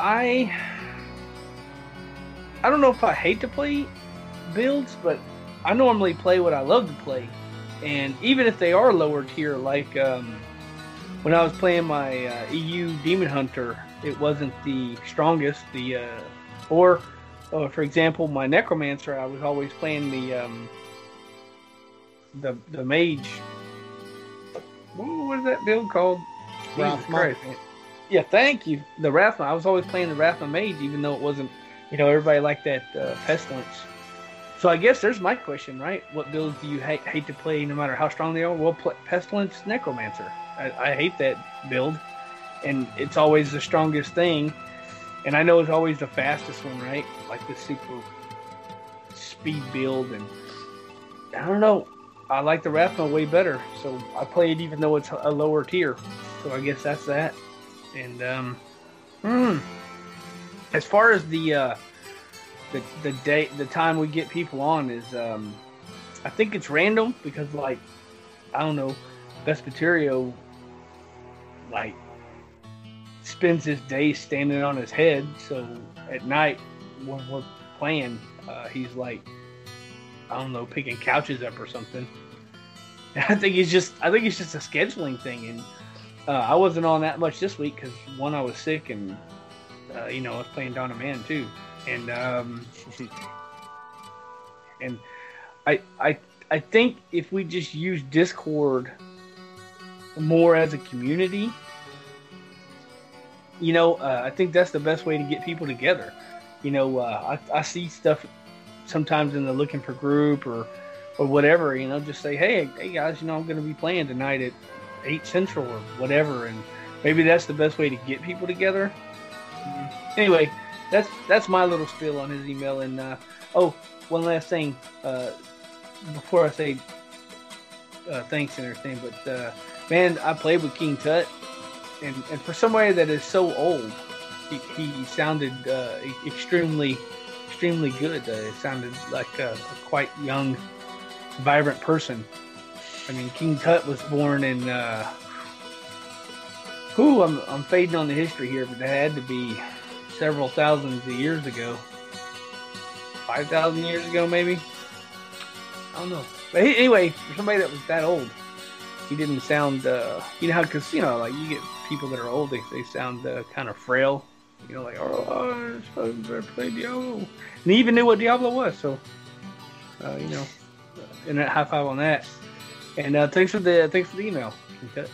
I I don't know if I hate to play builds, but I normally play what I love to play. And even if they are lower tier, like um, when I was playing my uh, EU Demon Hunter, it wasn't the strongest. The uh, or uh, for example, my Necromancer, I was always playing the um, the the Mage. What is that build called? Yeah, thank you. The Rathma. I was always playing the Rathma Mage, even though it wasn't. You know, everybody liked that uh, Pestilence. So I guess there's my question, right? What builds do you hate, hate to play, no matter how strong they are? Well, Pestilence Necromancer. I, I hate that build, and it's always the strongest thing. And I know it's always the fastest one, right? Like the super speed build, and I don't know. I like the Rathma way better, so I play it even though it's a lower tier. So I guess that's that. And um, hmm. As far as the uh, the the day the time we get people on is um I think it's random because like I don't know Vespaterio like spends his day standing on his head so at night when we're playing uh, he's like I don't know picking couches up or something and I think it's just I think it's just a scheduling thing and uh, I wasn't on that much this week because one I was sick and uh, you know I was playing Dawn of Man too and um, and I I I think if we just use Discord more as a community, you know, uh, I think that's the best way to get people together. You know, uh, I I see stuff sometimes in the looking for group or or whatever. You know, just say, hey, hey guys, you know, I'm going to be playing tonight at eight central or whatever, and maybe that's the best way to get people together. Anyway, that's that's my little spiel on his email. And uh, oh, one last thing uh, before I say uh, thanks and everything, but uh, man, I played with King Tut, and and for somebody that is so old, he, he sounded uh, extremely extremely good. Uh, it sounded like a, a quite young, vibrant person. I mean, King Tut was born in. Uh, I'm, I'm fading on the history here, but it had to be several thousands of years ago. 5,000 years ago, maybe? I don't know. But he, anyway, for somebody that was that old, he didn't sound. Uh, you know how, because you know, like you get people that are old, they, they sound uh, kind of frail. You know, like oh, I better play Diablo, and he even knew what Diablo was. So, uh, you know, a high five on that. And uh, thanks for the thanks for the email. Okay.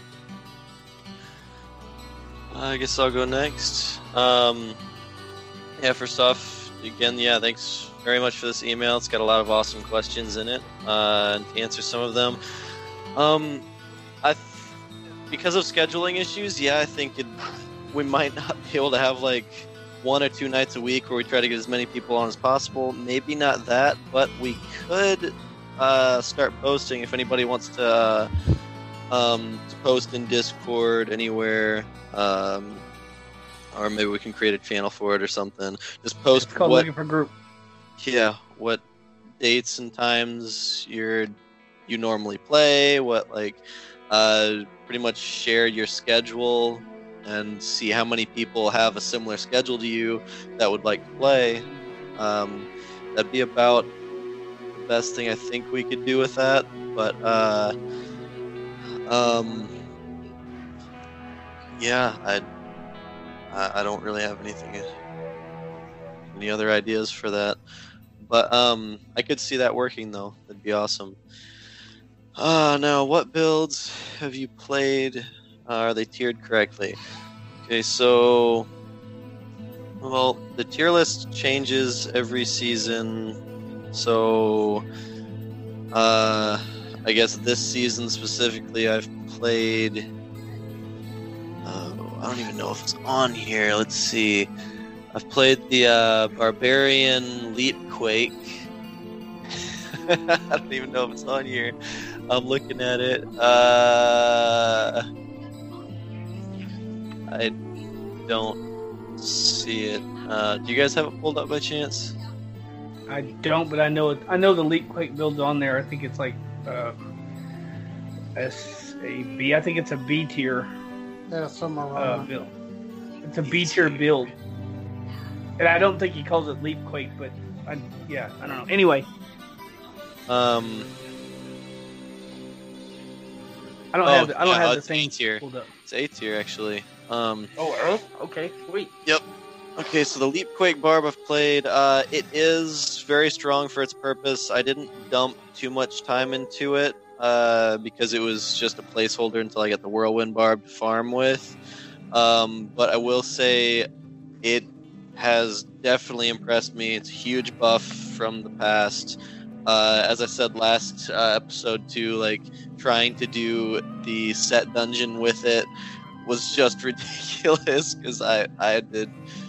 I guess I'll go next. Um, yeah, first off, again, yeah, thanks very much for this email. It's got a lot of awesome questions in it, uh, and to answer some of them, um, I, th- because of scheduling issues, yeah, I think it, we might not be able to have like one or two nights a week where we try to get as many people on as possible. Maybe not that, but we could uh, start posting if anybody wants to, uh, um, to post in Discord anywhere. Um, or maybe we can create a channel for it or something. Just post It's called what looking for group. yeah, what dates and times you're you normally play, what like uh pretty much share your schedule and see how many people have a similar schedule to you that would like to play. Um that'd be about best thing I think we could do with that. But uh um yeah, I I don't really have anything any other ideas for that. But um, I could see that working though. That'd be awesome. Uh, now, what builds have you played? Uh, are they tiered correctly? Okay, so well, the tier list changes every season. So, uh, I guess this season specifically, I've played. Uh, I don't even know if it's on here. Let's see. I've played the uh, Barbarian Leap Quake. I don't even know if it's on here. I'm looking at it. Uh, I don't see it. Uh, do you guys have it pulled up by chance? I don't, but I know it. I know the Leap Quake build's on there. I think it's like uh, S A B. I think it's a B tier Yeah, somewhere uh, around. build. It's a B tier build, and I don't think he calls it Leap Quake, but I, yeah, I don't know. Anyway, Um, I don't Oh, have the, I don't yeah, have oh, the it's thing A tier. up. it's A tier actually. Um, Oh, Earth. Okay, sweet. Okay, so the Leap Quake Barb I've played, uh, it is very strong for its purpose. I didn't dump too much time into it uh, because it was just a placeholder until I get the Whirlwind Barb to farm with. Um, but I will say it has definitely impressed me. It's a huge buff from the past. Uh, as I said last uh, episode, too, like trying to do the set dungeon with it was just ridiculous because I, I to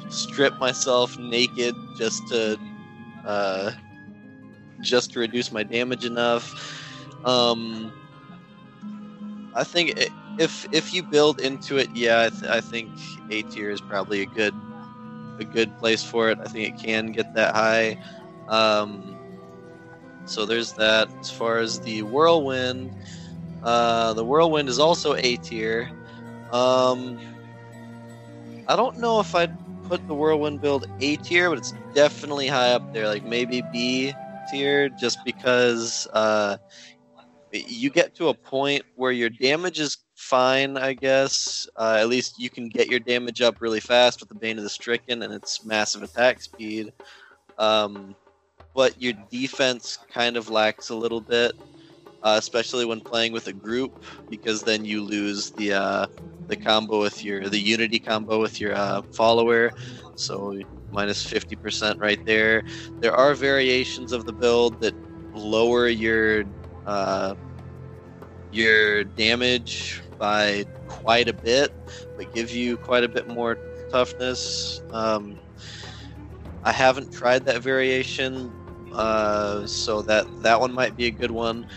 strip myself naked just to uh, just to reduce my damage enough. Um, I think if if you build into it, yeah, I, th- I think A tier is probably a good a good place for it. I think it can get that high. Um, so there's that. As far as the whirlwind, uh, the whirlwind is also A tier. Um, I don't know if I'd put the whirlwind build A tier, but it's definitely high up there, like maybe B tier, just because uh, you get to a point where your damage is fine, I guess. Uh, at least you can get your damage up really fast with the Bane of the Stricken and its massive attack speed. Um, but your defense kind of lacks a little bit, uh, especially when playing with a group, because then you lose the uh, the combo with your the Unity combo with your uh, follower. So minus fifty percent right there. There are variations of the build that lower your uh, your damage by quite a bit, but give you quite a bit more toughness. Um, I haven't tried that variation, uh, so that that one might be a good one,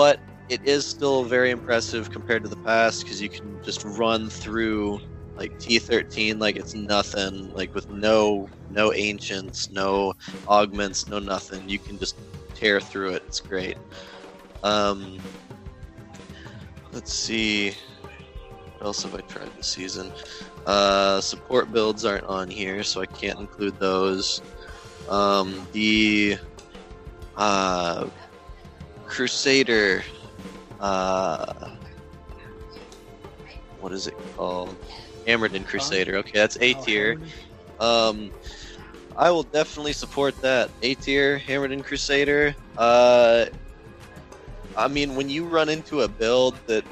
but it is still very impressive compared to the past because you can just run through like T13 like it's nothing, like with no no ancients, no augments, no nothing. You can just tear through it. It's great. Um, let's see. What else have I tried this season? Uh, support builds aren't on here, so I can't include those. Um, the uh, Crusader. Uh, what is it called? Hammerdin Crusader. Okay, that's A tier. Um, I will definitely support that. A tier, Hammerdin Crusader. Uh, I mean, when you run into a build that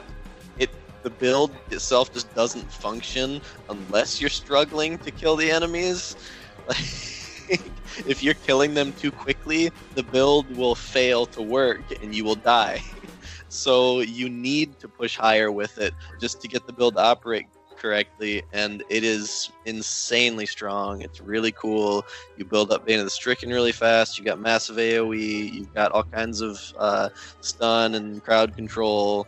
it the build itself just doesn't function unless you're struggling to kill the enemies. If you're killing them too quickly, the build will fail to work and you will die. So you need to push higher with it just to get the build to operate correctly, and it is insanely strong. It's really cool. You build up Bane of the Stricken really fast. You got massive AOE. You've got all kinds of uh, stun and crowd control.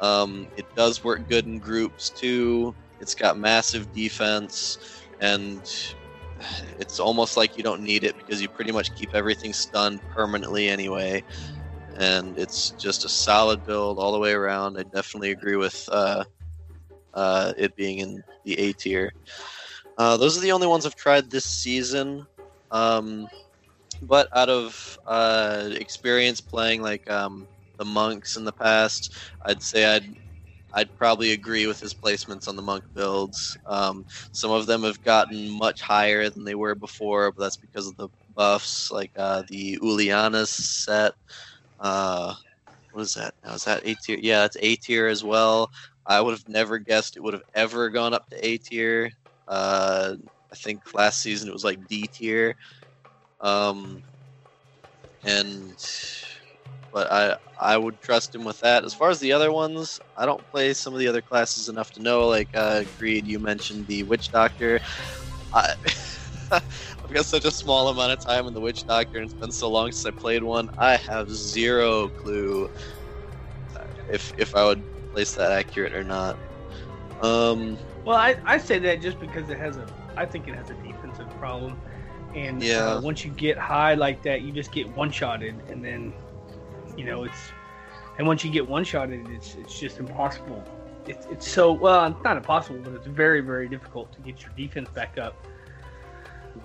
Um, it does work good in groups too. It's got massive defense, and it's almost like you don't need it because you pretty much keep everything stunned permanently anyway. And it's just a solid build all the way around. I definitely agree with uh, uh, it being in the A tier. Uh, those are the only ones I've tried this season. Um, but out of uh, experience playing like um, the monks in the past, I'd say I'd I'd probably agree with his placements on the monk builds. Um, some of them have gotten much higher than they were before, but that's because of the buffs, like uh, the Uliana's set. Uh, what is that? Now is that A tier? Yeah, that's A tier as well. I would have never guessed it would have ever gone up to A tier. Uh, I think last season it was like D tier. Um, and but I I would trust him with that. As far as the other ones, I don't play some of the other classes enough to know. Like uh, Greed, you mentioned the Witch Doctor. I I've got such a small amount of time in the Witch Doctor, and it's been so long since I played one. I have zero clue if if I would place that accurate or not. Um, Well, I, I say that just because it has a, I think it has a defensive problem, and Yeah. uh, once you get high like that, you just get one shotted, and then, you know, it's, and once you get one shotted, it's it's just impossible. It's it's so well, it's not impossible, but it's very very difficult to get your defense back up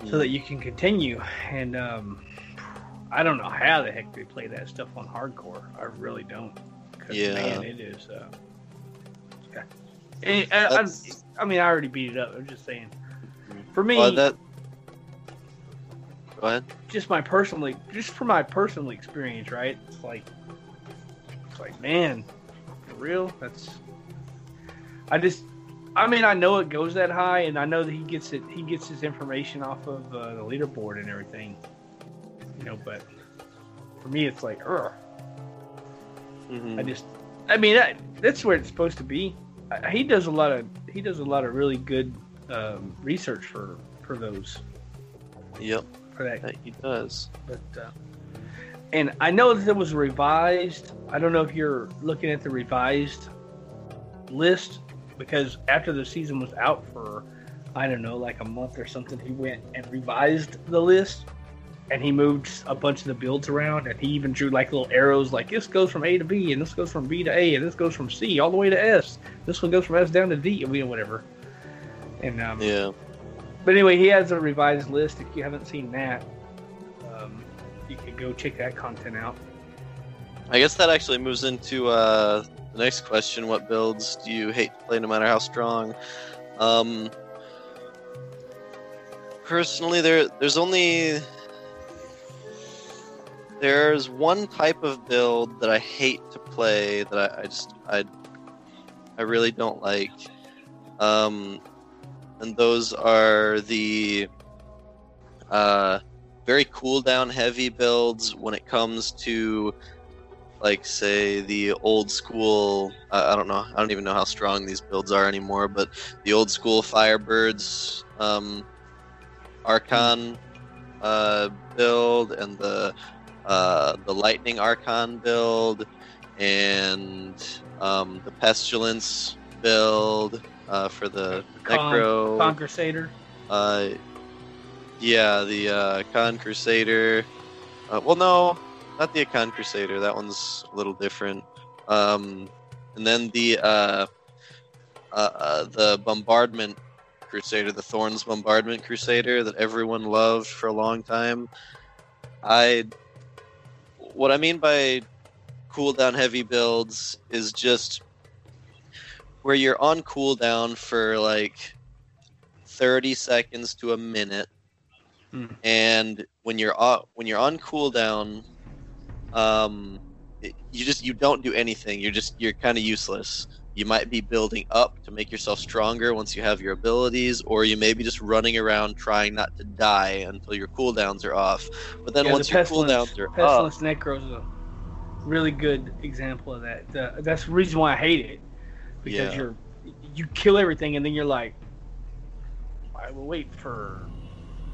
so that you can continue. And um, I don't know how the heck they play that stuff on hardcore. I really don't. Yeah. man, it is. Uh. And, I, I, I mean, I already beat it up. I'm just saying. For me, well, that. Go ahead. just my personally, just for my personal experience, right? It's like, it's like, man, for real. That's. I just, I mean, I know it goes that high, and I know that he gets it. He gets his information off of uh, the leaderboard and everything. You know, but for me, it's like, ugh. Mhm. I just, I mean, that, that's where it's supposed to be. I, he does a lot of, he does a lot of really good um, research for for those Yep, for that that he does. but uh, and I know that it was revised. I don't know if you're looking at the revised list because after the season was out for I don't know like a month or something, he went and revised the list and he moved a bunch of the builds around and he even drew like little arrows like this goes from A to B and this goes from B to A and this goes from C all the way to S. This one goes from S down to D, you know, whatever. And um, Yeah. But anyway, he has a revised list. If you haven't seen that, um, you can go check that content out. I guess that actually moves into uh, the next question: What builds do you hate to play, no matter how strong? Um, personally, there there's only there's one type of build that I hate to play that I, I just I I really don't like, um, and those are the uh, very cooldown heavy builds when it comes to like say the old school uh, i don't know i don't even know how strong these builds are anymore but the old school firebirds um, archon uh, build and the uh, the lightning archon build and um, the pestilence build uh, for the Con- necro Con Crusader. uh, yeah, the uh, Khan Crusader. Uh, well, no, not the Con Crusader. That one's a little different. Um, and then the uh, uh, uh, the Bombardment Crusader, the Thorns Bombardment Crusader that everyone loved for a long time. I, what I mean by cooldown heavy builds is just where you're on cooldown for like 30 seconds to a minute. Hmm. and when you're on when you're on cooldown um it- you just you don't do anything. You're just you're kind of useless. You might be building up to make yourself stronger once you have your abilities or you may be just running around trying not to die until your cooldowns are off. But then Yeah, once the your cooldowns are pestilence necro is a really good example of that. The, that's the reason why I hate it because Yeah. you're you kill everything and then you're like, I will wait for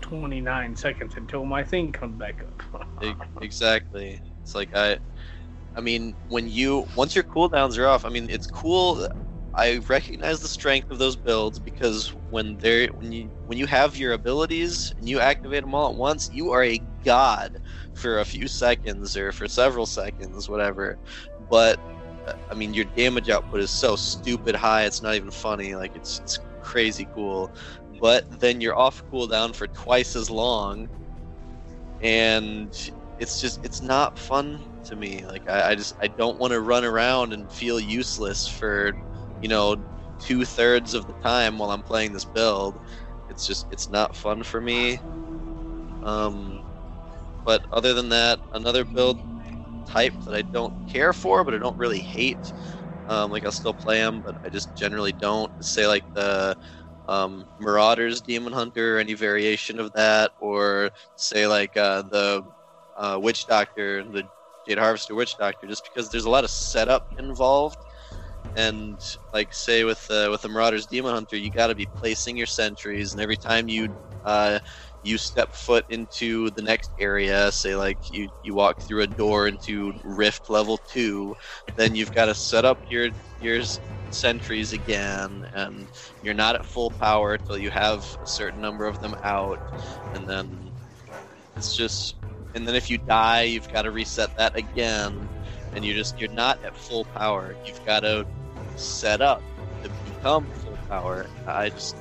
29 seconds until my thing comes back up. Exactly. It's like I, I mean, when you once your cooldowns are off, I mean, it's cool. I recognize the strength of those builds because when they're when you when you have your abilities and you activate them all at once, you are a god for a few seconds or for several seconds, whatever. But I mean, your damage output is so stupid high; it's not even funny. Like it's it's crazy cool. But then you're off cooldown for twice as long, and it's just it's not fun to me like i, I just i don't want to run around and feel useless for you know two-thirds of the time while i'm playing this build it's just it's not fun for me um but other than that another build type that i don't care for but i don't really hate um, like i'll still play them but i just generally don't say like the um, marauders demon hunter any variation of that or say like uh, the uh, witch doctor, the Jade Harvester witch doctor, just because there's a lot of setup involved. And like say with uh, with the Marauders Demon Hunter, you got to be placing your sentries, and every time you uh, you step foot into the next area, say like you you walk through a door into Rift level two, then you've got to set up your your sentries again, and you're not at full power until you have a certain number of them out, and then it's just and then if you die you've got to reset that again and you just you're not at full power you've got to set up to become full power i just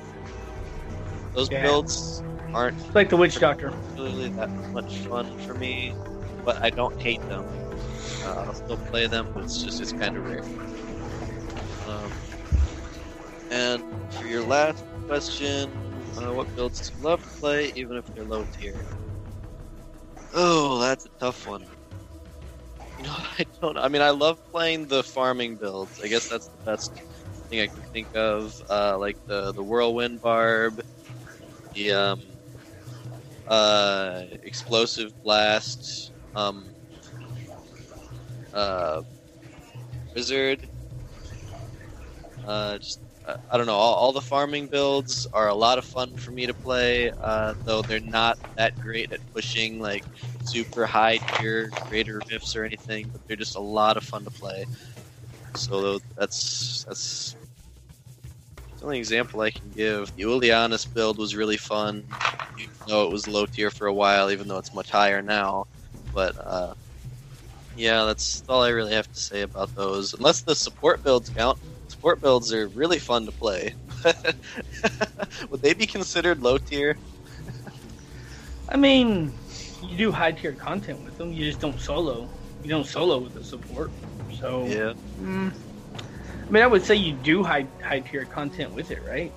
those Yeah. builds aren't It's like the witch doctor. particularly that much fun for me but i don't hate them uh, i'll still play them but it's just it's kind of rare um, and for your last question uh, what builds do you love to play even if they're low tier Oh, that's a tough one. You know, I don't. I mean, I love playing the farming builds. I guess that's the best thing I can think of. Uh, like the the whirlwind barb, the um, uh, explosive blast, um, uh, wizard. Uh, just uh, I don't know. All, all the farming builds are a lot of fun for me to play, uh, though they're not that great at pushing like super high tier greater rifts or anything. But they're just a lot of fun to play. So that's that's the only example I can give. The Uliana's build was really fun, even though it was low tier for a while, even though it's much higher now. But uh, yeah, that's all I really have to say about those. Unless the support builds count. Support builds are really fun to play. Would they be considered low tier? I mean, you do high tier content with them. You just don't solo. You don't solo with the support. So Yeah. Mm, I mean, I would say you do high high tier content with it, right?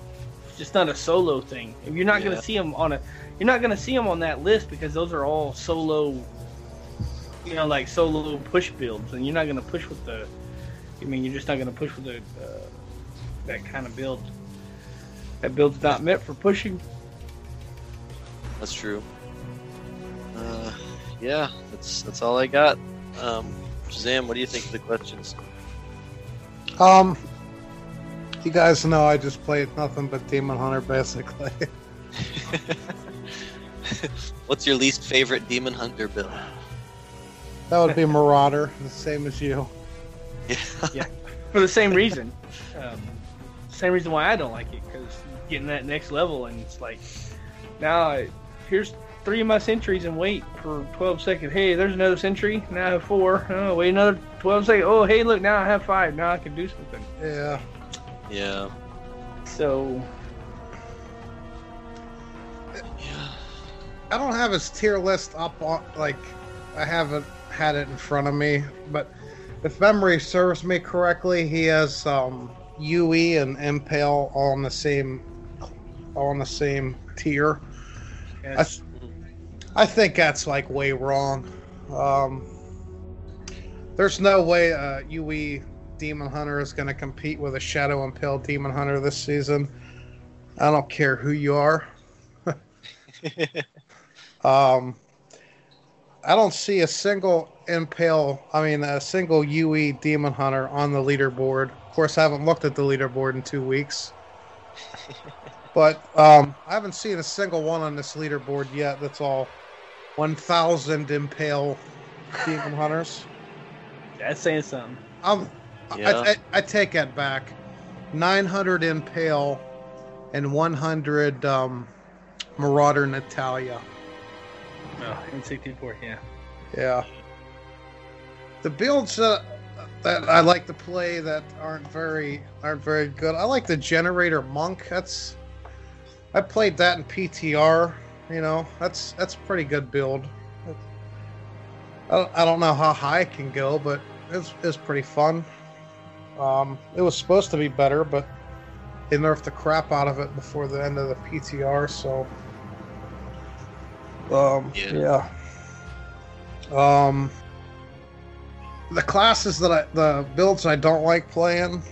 It's just not a solo thing. If you're not Yeah. gonna see them on a, you're not gonna see them on that list because those are all solo. You know, like solo push builds, and you're not gonna push with the. I mean, you're just not gonna push with the uh, that kind of build. That build's not meant for pushing. That's true. Uh, yeah, that's that's all I got. Um, Shazam, what do you think of the questions? Um, you guys know I just played nothing but Demon Hunter basically. What's your least favorite Demon Hunter build? that would be Marauder, the same as you. Yeah. for the same reason. Um, same reason why I don't like it because getting that next level and it's like now I, here's three of my sentries and wait for 12 seconds. Hey, there's another sentry. Now I have four. Oh, wait another 12 seconds. Oh, hey, look, now I have five. Now I can do something. Yeah. yeah. So Yeah. I don't have his tier list up on like I haven't had it in front of me, but if memory serves me correctly, he has um, UE and Impale all on the same, all on the same tier. I, th- I think that's like way wrong. Um, there's no way uh, UE Demon Hunter is going to compete with a Shadow Impale Demon Hunter this season. I don't care who you are. um, I don't see a single Impale, I mean, a single UE Demon Hunter on the leaderboard. Of course, I haven't looked at the leaderboard in two weeks. but um, I haven't seen a single one on this leaderboard yet that's all 1,000 Impale Demon Hunters. That's saying something. Um, Yeah. I, I, I take that back. 900 Impale and 100 um, Marauder Natalya. Oh, N64, yeah. Yeah. The builds uh, that I like to play that aren't very aren't very good. I like the generator monk. That's I played that in PTR. You know, that's that's a pretty good build. I don't, I don't know how high it can go, but it's it's pretty fun. Um, it was supposed to be better, but they nerfed the crap out of it before the end of the PTR. So, um, Yeah. yeah. Um, the classes that I, the builds I don't like playing,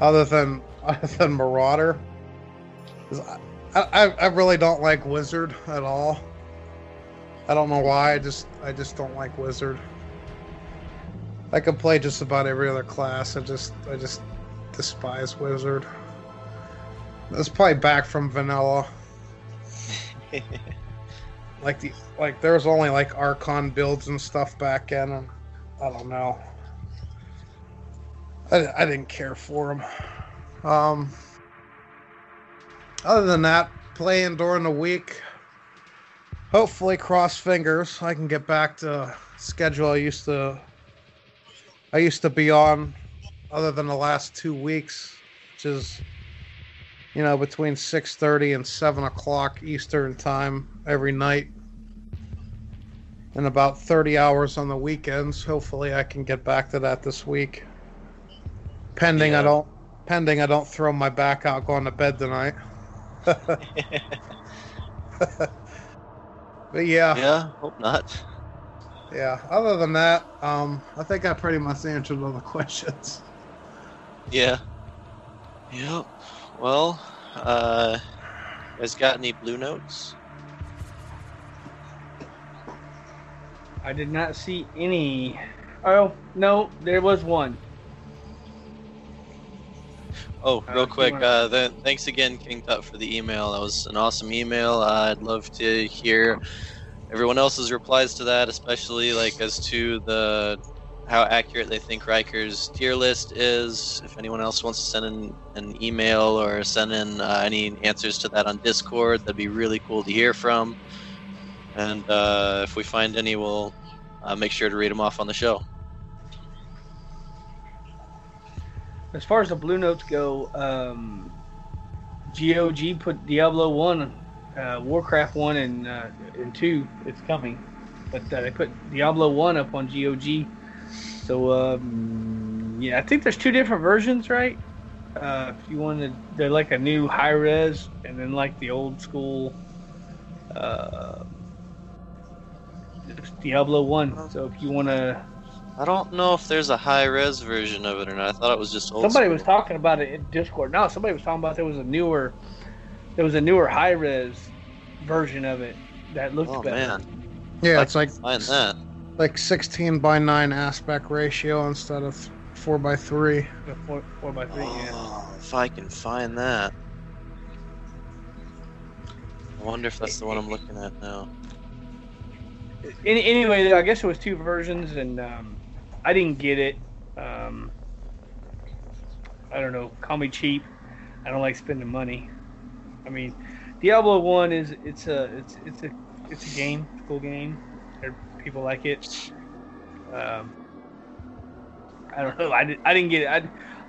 other than other than Marauder, is I, I I really don't like Wizard at all. I don't know why. I just I just don't like Wizard. I can play just about every other class. I just I just despise Wizard. That's probably back from vanilla. like the like there was only like Archon builds and stuff back in, and I don't know. I, I didn't care for them. Um, other than that, playing during the week. Hopefully, cross fingers, I can get back to schedule I used to. I used to be on, other than the last two weeks, which is, you know, between six thirty and seven o'clock Eastern time every night and about 30 hours on the weekends. Hopefully, I can get back to that this week. Pending I don't, pending I don't throw my back out going to bed tonight. But yeah, yeah, yeah, hope not. Yeah. Other than that, um, I think I pretty much answered all the questions. Yeah. Yep. Well, uh, you guys got any blue notes? I did not see any. Oh, no, there was one. Oh, Uh, real you quick. wanna- Uh, then thanks again, King Tut, for the email. That was an awesome email. Uh, I'd love to hear everyone else's replies to that, especially like as to the how accurate they think Rhykker's tier list is. If anyone else wants to send in an email or send in uh, any answers to that on Discord, that'd be really cool to hear from. And uh, if we find any, we'll uh, make sure to read them off on the show. As far as the blue notes go, um, GOG put Diablo one, uh, Warcraft one, and uh, and two. It's coming, but uh, they put Diablo one up on GOG. So um, yeah, I think there's two different versions, right? Uh, if you wanted, they're like a new high res, and then like the old school. Uh, Diablo one. So if you want to I don't know if there's a high res version of it or not. I thought it was just old. Somebody school. was talking about it in Discord. No, somebody was talking about there was a newer, there was a newer high res version of it that looked Oh better. man, Yeah, I it's like find that. like 16 by 9 aspect ratio instead of 4 by 3. Four, four by three. Yeah. Oh, if I can find that. I wonder if that's the one I'm looking at now. Anyway, I guess it was two versions, and um, I didn't get it. Um, I don't know. Call me cheap. I don't like spending money. I mean, Diablo One is it's a it's it's a it's a game, it's a cool game. People like it. Um, I don't know. I, did, I didn't get it. I,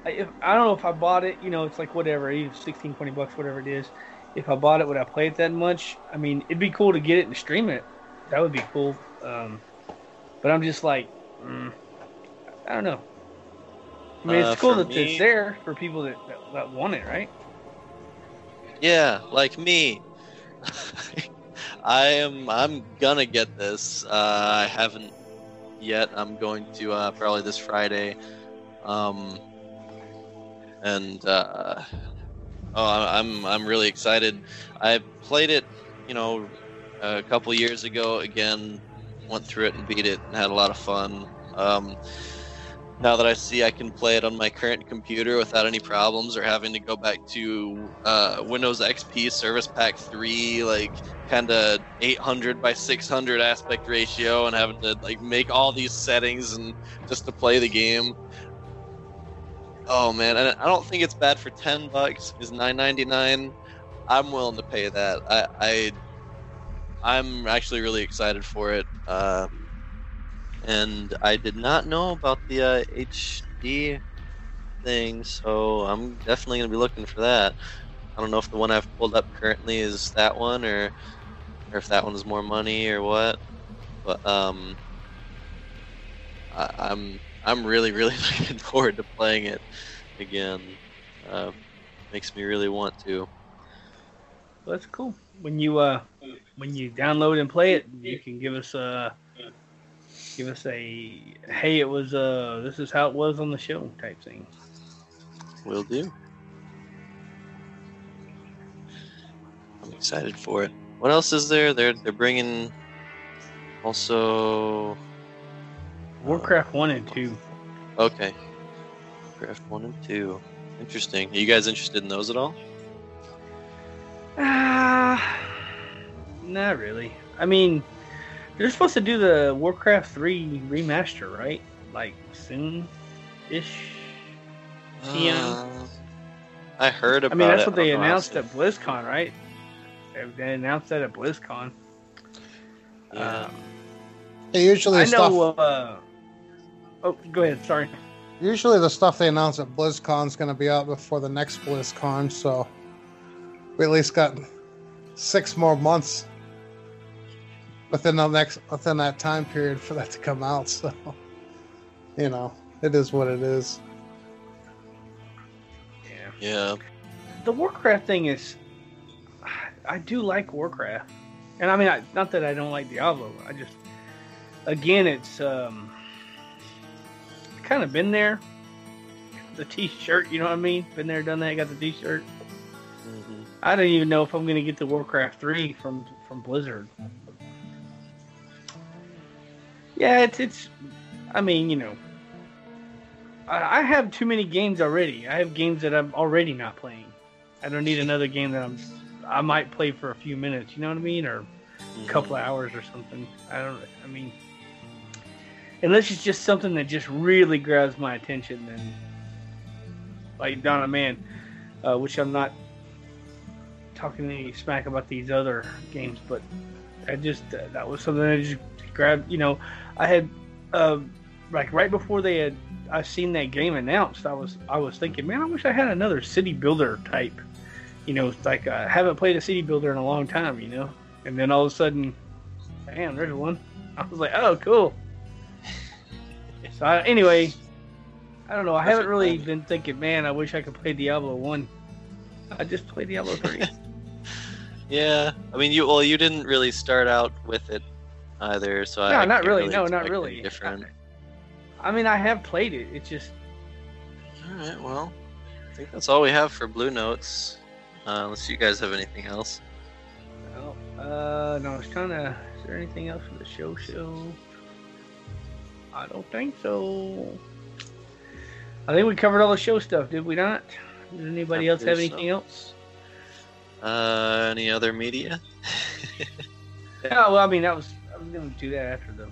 I, if, I don't know if I bought it. You know, it's like whatever, even 16, 20 bucks, whatever it is. If I bought it, would I play it that much? I mean, it'd be cool to get it and stream it. That would be cool. Um, but I'm just like, mm, I don't know. I mean, Uh, it's cool that me- it's there for people that, that, that want it, right? Yeah, like me. I am. I'm gonna get this. Uh, I haven't yet. I'm going to uh, probably this Friday. Um, and uh, oh, I'm I'm really excited. I played it, you know, a couple years ago. Again, went through it and beat it and had a lot of fun. Um, now that I see I can play it on my current computer without any problems or having to go back to uh, Windows XP Service Pack 3, like kind of 800 by 600 aspect ratio, and having to like make all these settings and just to play the game. Oh man, and I don't think it's bad for 10 bucks. Is 9.99. I'm willing to pay that. I, I I'm actually really excited for it. Uh, and I did not know about the uh, HD thing, so I'm definitely gonna be looking for that. I don't know if the one I've pulled up currently is that one, or or if that one's more money or what. But um, I, I'm I'm really really looking forward to playing it again. Uh, makes me really want to. Well, that's cool. When you uh, when you download and play it, you can give us a give us a hey, it was uh, this is how it was on the show type thing. Will do. I'm excited for it. What else is there? They're they're bringing also Warcraft one and two. okay. Warcraft one and two. Interesting. Are you guys interested in those at all? Ah, not really. I mean, they're supposed to do the Warcraft three remaster, right? Like soon, ish. Yeah. Uh, I heard about it. I mean, that's it. what they I announced I'll at BlizzCon, right? They- They announced that at BlizzCon. Yeah. Um, Hey, usually I stuff, know. Uh, oh, go ahead. Sorry. usually the stuff they announce at BlizzCon is going to be out before the next BlizzCon, so we at least got six more months within the next within that time period for that to come out. So, you know, it is what it is. Yeah. yeah. The Warcraft thing is, I do like Warcraft, and I mean, I, not that I don't like Diablo. I just, again, it's um, kind of been there. The T-shirt, you know what I mean? Been there, done that. Got the T-shirt. Mhm. I don't even know if I'm gonna get the Warcraft three from from Blizzard. Yeah, it's it's. I mean, you know, I, I have too many games already. I have games that I'm already not playing. I don't need another game that I'm. I might play for a few minutes. You know what I mean, or a couple of hours or something. I don't. I mean, unless it's just something that just really grabs my attention, then like Dawn of Man, uh, which I'm not talking any smack about these other games, but I just uh, that was something I just grabbed. You know, I had uh, like right before they had I seen that game announced, I was I was thinking, man, I wish I had another city builder type. You know, like I haven't played a city builder in a long time. You know, and then all of a sudden, damn, there's one. I was like, oh, cool. So I, anyway, I don't know. I haven't really been thinking, man, I wish I could play Diablo one. I just played Diablo three. Yeah. I mean, you well, you didn't really start out with it either, so I No, I not can't really. No, not really. Different. I mean, I have played it. It's just All right. Well, I think that's all we have for Blue Notes. Uh, unless you guys have anything else. Oh, uh, no, I was trying to. Is there anything else for the show? Show? I don't think so. I think we covered all the show stuff, did we not? Does anybody I else have believe so. anything else? Uh, any other media? Yeah, well, I mean, that was I was gonna do that after the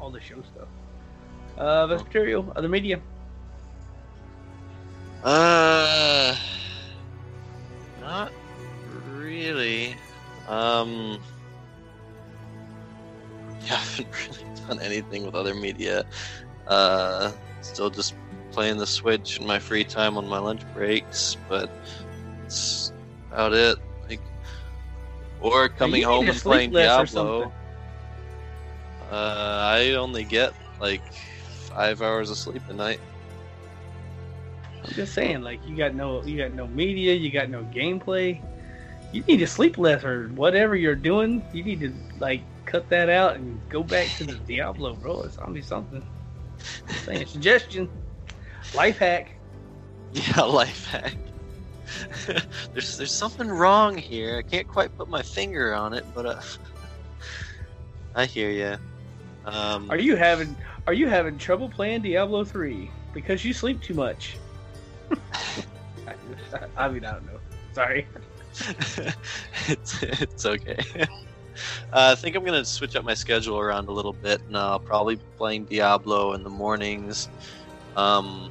all the show stuff. Uh, Vespertilio, other media. Uh, not really. Um, yeah, I haven't really done anything with other media. Uh, still just playing the Switch in my free time on my lunch breaks, but that's about it. Like, or coming home and playing Diablo. Uh, I only get like five hours of sleep a night. I'm just saying, like you got no you got no media, you got no gameplay. You need to sleep less or whatever you're doing. You need to like cut that out and go back to the Diablo, bro. It's on me something. I'm saying suggestion, life hack. Yeah, life hack. there's there's something wrong here. I can't quite put my finger on it, but uh, I hear you. Um, Are you having Are you having trouble playing Diablo three because you sleep too much? I mean, I don't know. Sorry. it's it's okay. Uh, I think I'm gonna switch up my schedule around a little bit, and I'll probably be playing Diablo in the mornings. Um,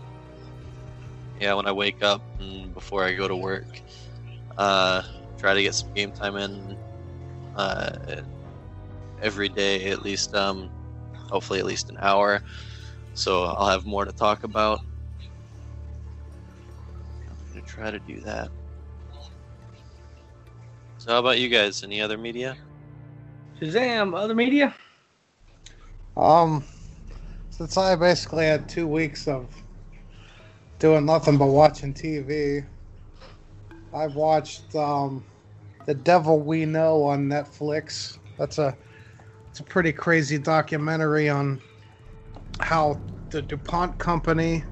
yeah, when I wake up and before I go to work, uh, try to get some game time in uh, every day, at least. Um, hopefully, at least an hour. So I'll have more to talk about. I'm gonna try to do that. So, how about you guys? Any other media? Shazam! Other media? Um, since I basically had two weeks of doing nothing but watching TV, I've watched um, The Devil We Know on Netflix. That's a it's a pretty crazy documentary on how the DuPont company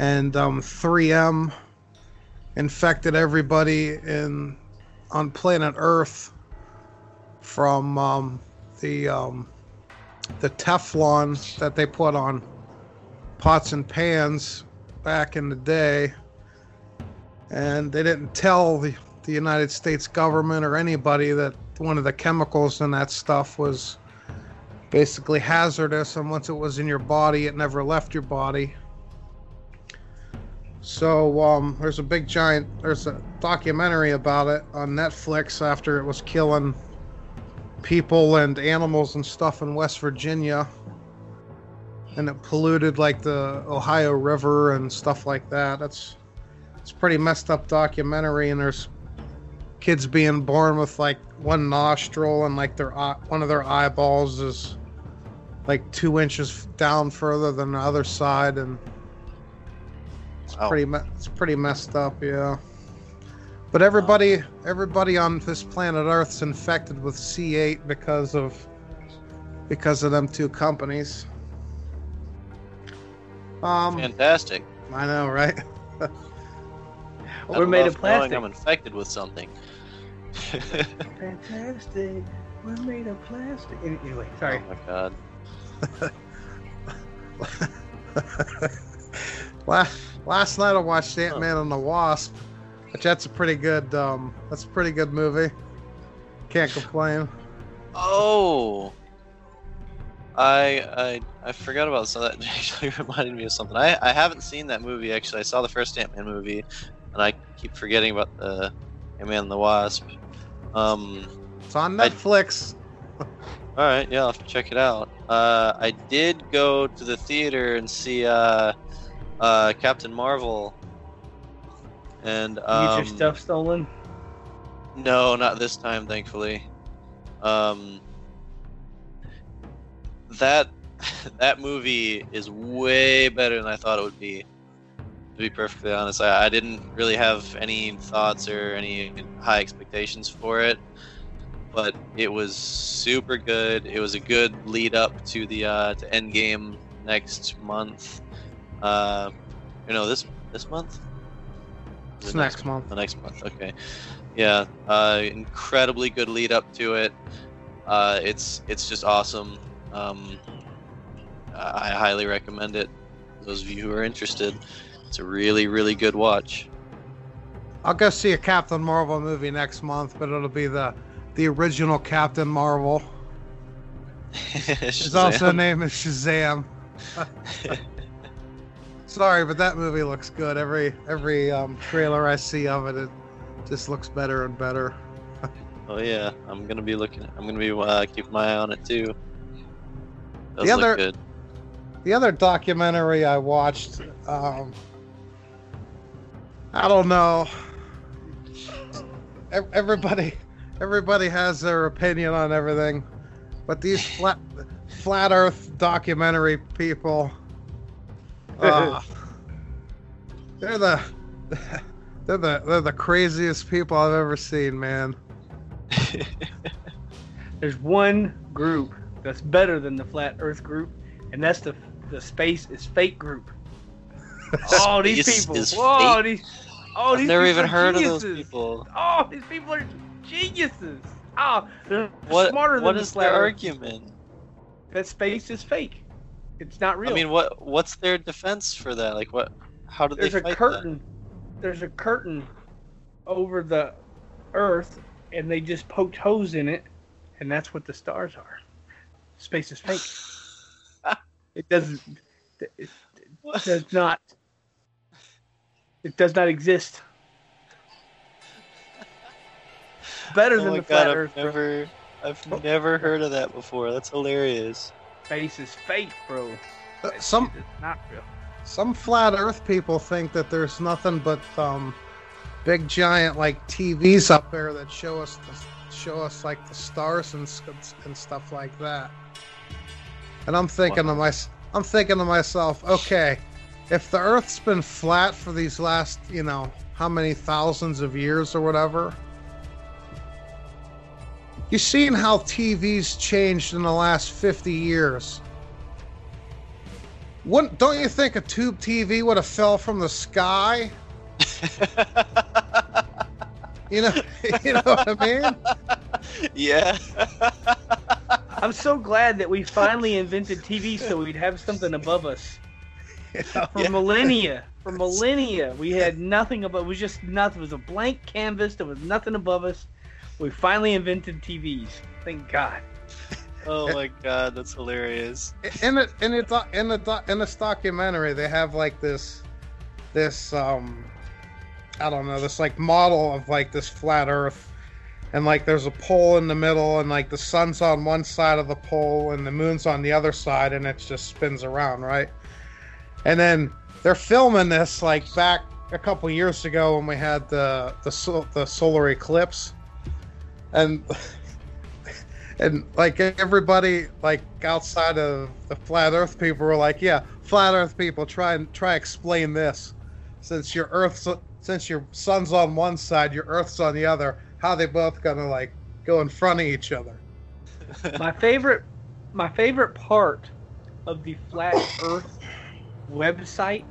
and um, 3M infected everybody in on planet Earth from um, the um, the Teflon that they put on pots and pans back in the day, and they didn't tell the, the United States government or anybody that one of the chemicals in that stuff was basically hazardous, and once it was in your body, it never left your body. So um, there's a big giant there's a documentary about it on Netflix after it was killing people and animals and stuff in West Virginia. And it polluted like the Ohio River and stuff like that. That's it's a pretty messed up documentary and there's kids being born with like one nostril and like their eye, one of their eyeballs is like two inches down further than the other side and it's Wow. pretty it's pretty messed up yeah but everybody everybody on this planet earth's infected with c8 because of because of them two companies um Fantastic. i know right We're made of plastic. I'm infected with something. Fantastic. We're made of plastic. Anyway, sorry. Oh my god. last, last night i watched ant-man and the wasp which that's a pretty good um that's a pretty good movie can't complain Oh. I I I forgot about so that actually reminded me of something. I, I haven't seen that movie actually. I saw the first Ant Man movie, and I keep forgetting about the Ant Man and the Wasp. Um. it's on I- netflix All right, yeah, I'll have to check it out. Uh, I did go to the theater and see uh, uh, Captain Marvel. And um, Get your stuff stolen. No, not this time, thankfully. Um, that that movie is way better than I thought it would be. To be perfectly honest, I, I didn't really have any thoughts or any high expectations for it, but it was super good. It was a good lead up to the uh, to Endgame next month. Uh, you know this this month. It's it next month the next month. Okay, yeah, uh, incredibly good lead up to it. Uh, it's it's just awesome. Um, I highly recommend it. Those of you who are interested, it's a really really good watch. I'll go see a Captain Marvel movie next month, but it'll be the the original Captain Marvel. His also name is Shazam. Sorry, but that movie looks good. Every every um, trailer I see of it, it just looks better and better. Oh yeah, I'm gonna be looking. I'm gonna be uh, keeping my eye on it too. Does The other- good. The other documentary I watched, um, I don't know. Everybody, everybody has their opinion on everything, but these flat, flat Earth documentary people, Uh, they're the they're the they're the craziest people I've ever seen, man. There's one group that's better than the flat Earth group, and that's the the space is fake group. Oh, these people! Whoa, fake? these oh I've these never people even are heard of those geniuses. people. Oh, these people are geniuses. Oh, they're What smarter than what the is flat their Earth. argument? That space is fake. It's not real. I mean, what what's their defense for that? Like, what? How did there's they a fight curtain. There's a curtain over the Earth, and they just poked holes in it, and that's what the stars are. Space is fake. it doesn't. It What? does not. It does not exist. Better Oh than the god, flat I've Earth. bro. never, I've never heard of that before. That's hilarious. Space is fake, bro. Uh, Some is not real. some flat Earth people think that there's nothing but um, big giant like TVs up there that show us the, show us like the stars and and stuff like that. And I'm thinking to Wow. my I'm thinking to myself, okay, if the Earth's been flat for these last you know how many thousands of years or whatever. You've seen how TV's changed in the last 50 years. Wouldn't, don't you think a tube TV would have fell from the sky? You know, you know what I mean? yeah. I'm so glad that we finally invented TV so we'd have something above us. For Yeah. millennia, for millennia, we had nothing above. It was just nothing. It was a blank canvas. There was nothing above us. We finally invented TVs. Thank God. oh my god, that's hilarious. In it, in it, in the doc- in this documentary, they have like this, this um, I don't know, this like model of like this flat Earth, and like there's a pole in the middle, and like the sun's on one side of the pole, and the moon's on the other side, and it just spins around, right? And then they're filming this like back a couple years ago when we had the the the solar eclipse, and and like everybody like outside of the flat earth people were like yeah flat earth people try and try explain this since your earth's since your sun's on one side your earth's on the other how they both gonna like go in front of each other My favorite, my favorite part of the Flat Earth website.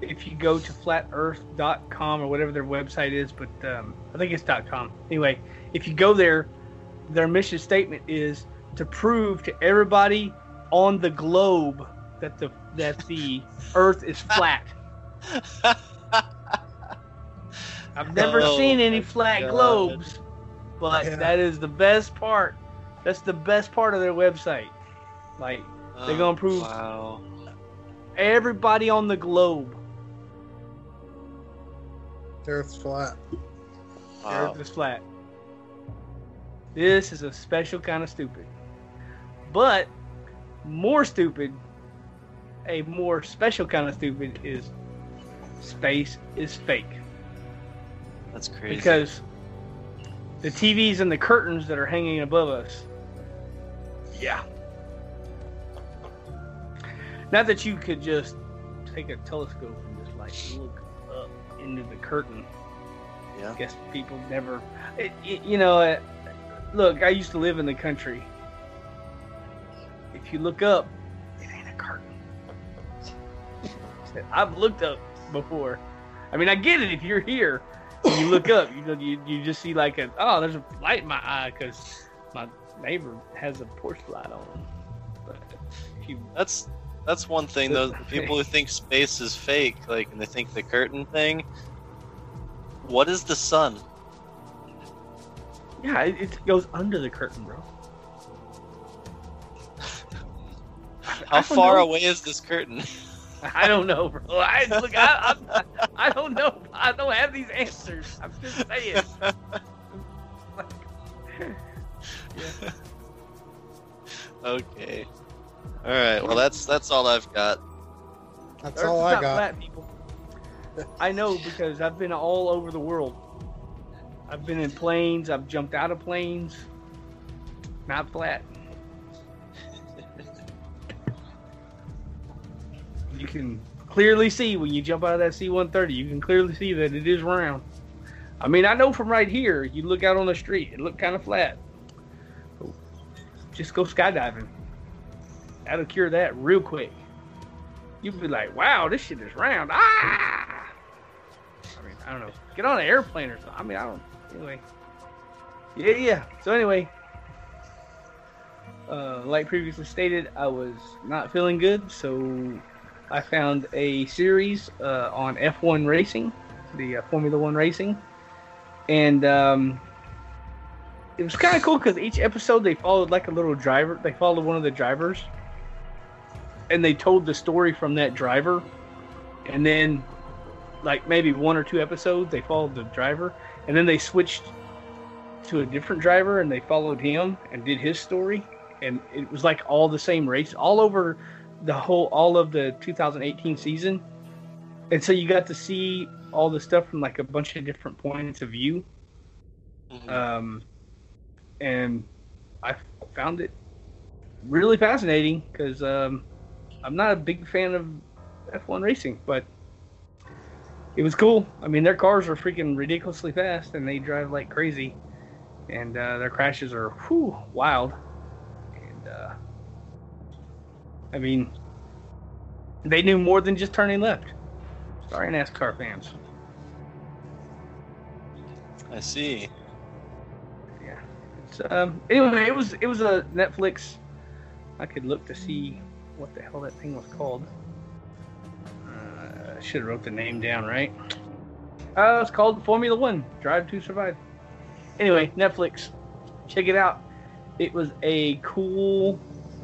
If you go to flatearth.com or whatever their website is, but um, I think it's .com. Anyway, if you go there, their mission statement is to prove to everybody on the globe that the that the Earth is flat. I've never Oh seen any flat God. globes, but Yeah. that is the best part. That's the best part of their website. Like They're gonna oh, prove- Wow. everybody on the globe, earth's flat the Wow. Earth is flat. This is a special kind of stupid, but more stupid. A more special kind of stupid is space is fake. That's crazy. because the TVs and the curtains that are hanging above us. Yeah. Not that you could just take a telescope and just like look up into the curtain. Yeah. I guess people never, it, it- you know. Uh, look, I used to live in the country. If you look up, it ain't a curtain. I've looked up before. I mean, I get it if you're here you look up, you know, you, you just see like a oh, there's a light in my eye because my neighbor has a porch light on. But you That's that's one thing though. the People who think space is fake, like, and they think the curtain thing. What is the sun? yeah, it, it goes under the curtain, bro. How far know. away is this curtain? I don't know, bro. I look, I, I, I don't know. I don't have these answers. I'm just saying. yeah. okay. All right. Well, that's that's all I've got. that's Earth's all i not got Flat, people. I know because I've been all over the world. I've been in planes. I've jumped out of planes. Not flat. you can clearly see when you jump out of that C-130. You can clearly see that it is round. I mean, I know from right here, you look out on the street, it looked kind of flat. Just go skydiving. That'll cure that real quick. You'd be like, wow, this shit is round. Ah! I mean, I don't know. Get on an airplane or something. I mean, I don't. Anyway. Yeah, yeah. So, anyway, uh, like previously stated, I was not feeling good, so I found a series uh, on F1 racing, the uh, Formula One racing, and um, it was kind of cool because each episode they followed like a little driver. They followed one of the drivers, and they told the story from that driver, and then like maybe one or two episodes they followed the driver, and then they switched to a different driver and they followed him and did his story, and it was like all the same race all over the whole all of the 2018 season, and so you got to see all the stuff from like a bunch of different points of view. Mhm. Um, and I found it really fascinating because um, I'm not a big fan of F1 racing, but it was cool. I mean, their cars are freaking ridiculously fast and they drive like crazy, and uh, their crashes are whew, wild. And uh, I mean, they knew more than just turning left. Sorry, NASCAR fans. I see. yeah. It's, um, anyway, it was it was a Netflix. I could look to see what the hell that thing was called. Uh, I should have wrote the name down right. Uh, it's called Formula One: Drive to Survive. Anyway, Netflix, check it out. It was a cool.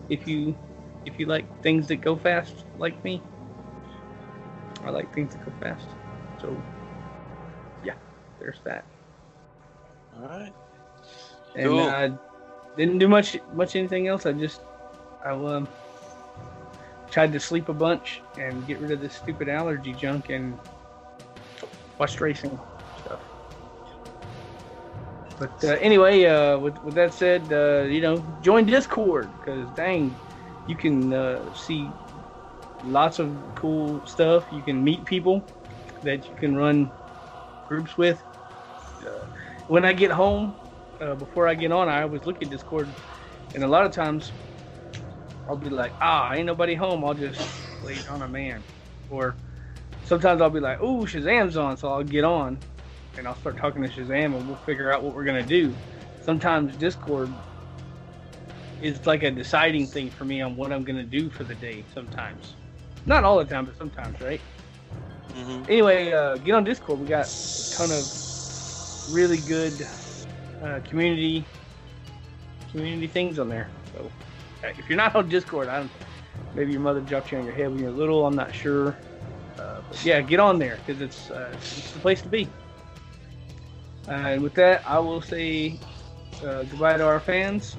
If you if you like things that go fast, like me, I like things that go fast. So, yeah, there's that. All right. and Cool. I didn't do much much anything else. I just I um tried to sleep a bunch and get rid of this stupid allergy junk and watched racing stuff. But uh, anyway, uh, with with that said, uh, you know, join Discord because dang, you can uh, see lots of cool stuff. You can meet people that you can run groups with. Uh, when I get home, uh, before I get on, I always look at Discord, and a lot of times I'll be like, ah, ain't nobody home. I'll just wait on a man, or sometimes I'll be like, ooh, Shazam's on, so I'll get on, and I'll start talking to Shazam, and we'll figure out what we're gonna do. Sometimes Discord is like a deciding thing for me on what I'm gonna do for the day. Sometimes, not all the time, but sometimes, right? hmm anyway, uh, get on Discord. We got a ton of really good uh, community community things on there. So if you're not on Discord, I don't. Maybe your mother dropped you on your head when you're little. I'm not sure. Uh, but yeah, get on there because it's uh, it's the place to be. Uh, and with that, I will say uh, goodbye to our fans,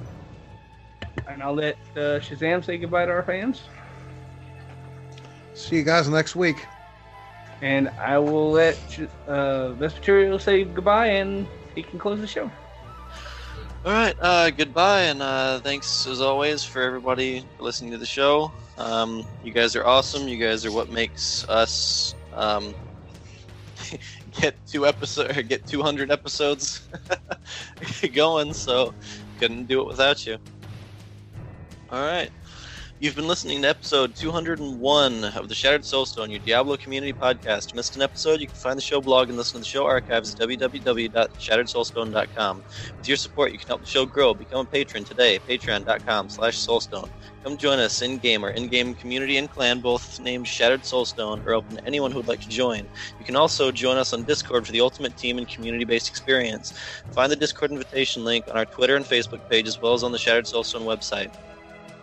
and I'll let uh, Shazam say goodbye to our fans. See you guys next week. And I will let uh, Vespertilio say goodbye, and he can close the show. All right. Uh, goodbye, and uh, thanks as always for everybody listening to the show. Um, you guys are awesome. You guys are what makes us um, get two episode get 200 episodes going. So couldn't do it without you. All right. You've been listening to episode 201 of the Shattered Soulstone, your Diablo community podcast. Missed an episode? You can find the show blog and listen to the show archives at www.shatteredsoulstone.com. With your support, you can help the show grow. Become a patron today, at patreon.com slash soulstone. Come join us in-game or in-game community and clan, both named Shattered Soulstone, are open to anyone who would like to join. You can also join us on Discord for the ultimate team and community-based experience. Find the Discord invitation link on our Twitter and Facebook page, as well as on the Shattered Soulstone website.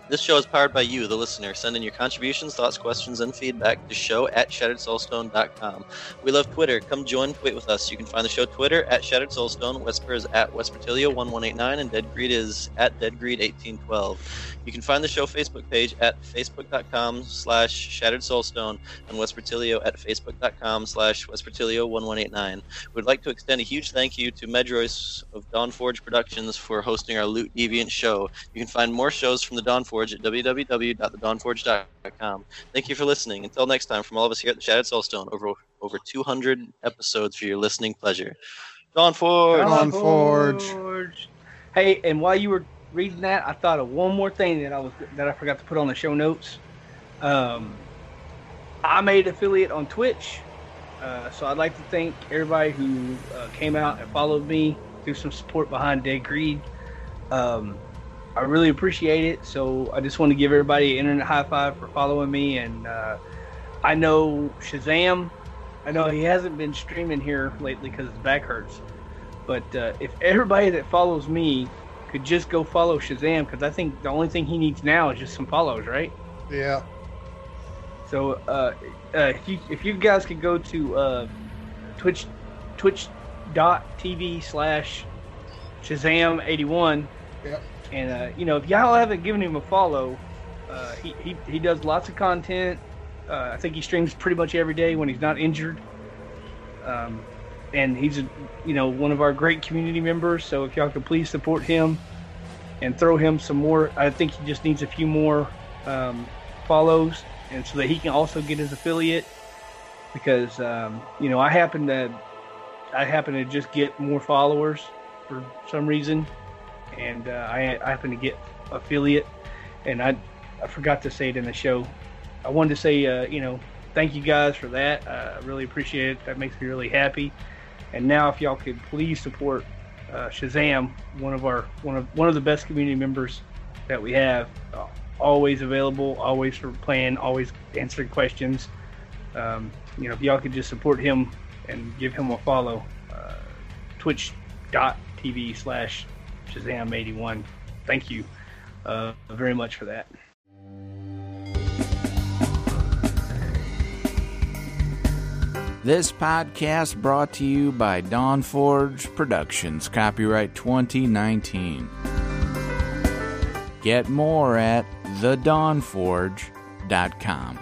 This show is powered by you, the listener. Send in your contributions, thoughts, questions, and feedback to show at shatteredsoulstone.com. We love Twitter. Come join tweet with us. You can find the show Twitter at Shattered Soulstone, Vesper is at Vespertilio1189, and Dead Greed is at DeadGreed1812. You can find the show Facebook page at facebook.com slash Shattered Soulstone and Wespertilio at facebook.com slash Vespertilio1189. We'd like to extend a huge thank you to Medroyce of Dawnforge Productions for hosting our Loot Deviant show. You can find more shows from the Dawnforge Dawnforge at www.thedawnforge.com. Thank you for listening. Until next time, from all of us here at the Shattered Soulstone, over over 200 episodes for your listening pleasure. Dawnforge. Dawn Forge. Forge. Hey, and while you were reading that, I thought of one more thing that I was that I forgot to put on the show notes. Um, I made affiliate on Twitch, uh, so I'd like to thank everybody who uh, came out and followed me, threw some support behind Dead Greed. Um, I really appreciate it. So I just want to give everybody an internet high five for following me. And uh, I know Shazam. I know he hasn't been streaming here lately because his back hurts. But uh, if everybody that follows me could just go follow Shazam, because I think the only thing he needs now is just some follows, right? Yeah. So uh, uh, if you if you guys could go to uh, Twitch Twitch.tv slash Shazam eighty one. And uh, you know if y'all haven't given him a follow, uh, he, he he does lots of content. Uh, I think he streams pretty much every day when he's not injured. Um, and he's a, you know one of our great community members. So if y'all could please support him and throw him some more, I think he just needs a few more um, follows, and so that he can also get his affiliate. Because um, you know I happen to I happen to just get more followers for some reason, and uh, I, I happen to get affiliate, and I I forgot to say it in the show. I wanted to say uh, you know thank you guys for that. I really appreciate it. That makes me really happy. And now, if y'all could please support uh, Shazam, one of our one of one of the best community members that we have, uh, always available, always for playing, always answering questions. Um, you know, if y'all could just support him and give him a follow, uh, twitch.tv slash Shazam81. Thank you uh, very much for that. This podcast brought to you by Dawn Forge Productions, copyright 2019. Get more at thedawnforge.com.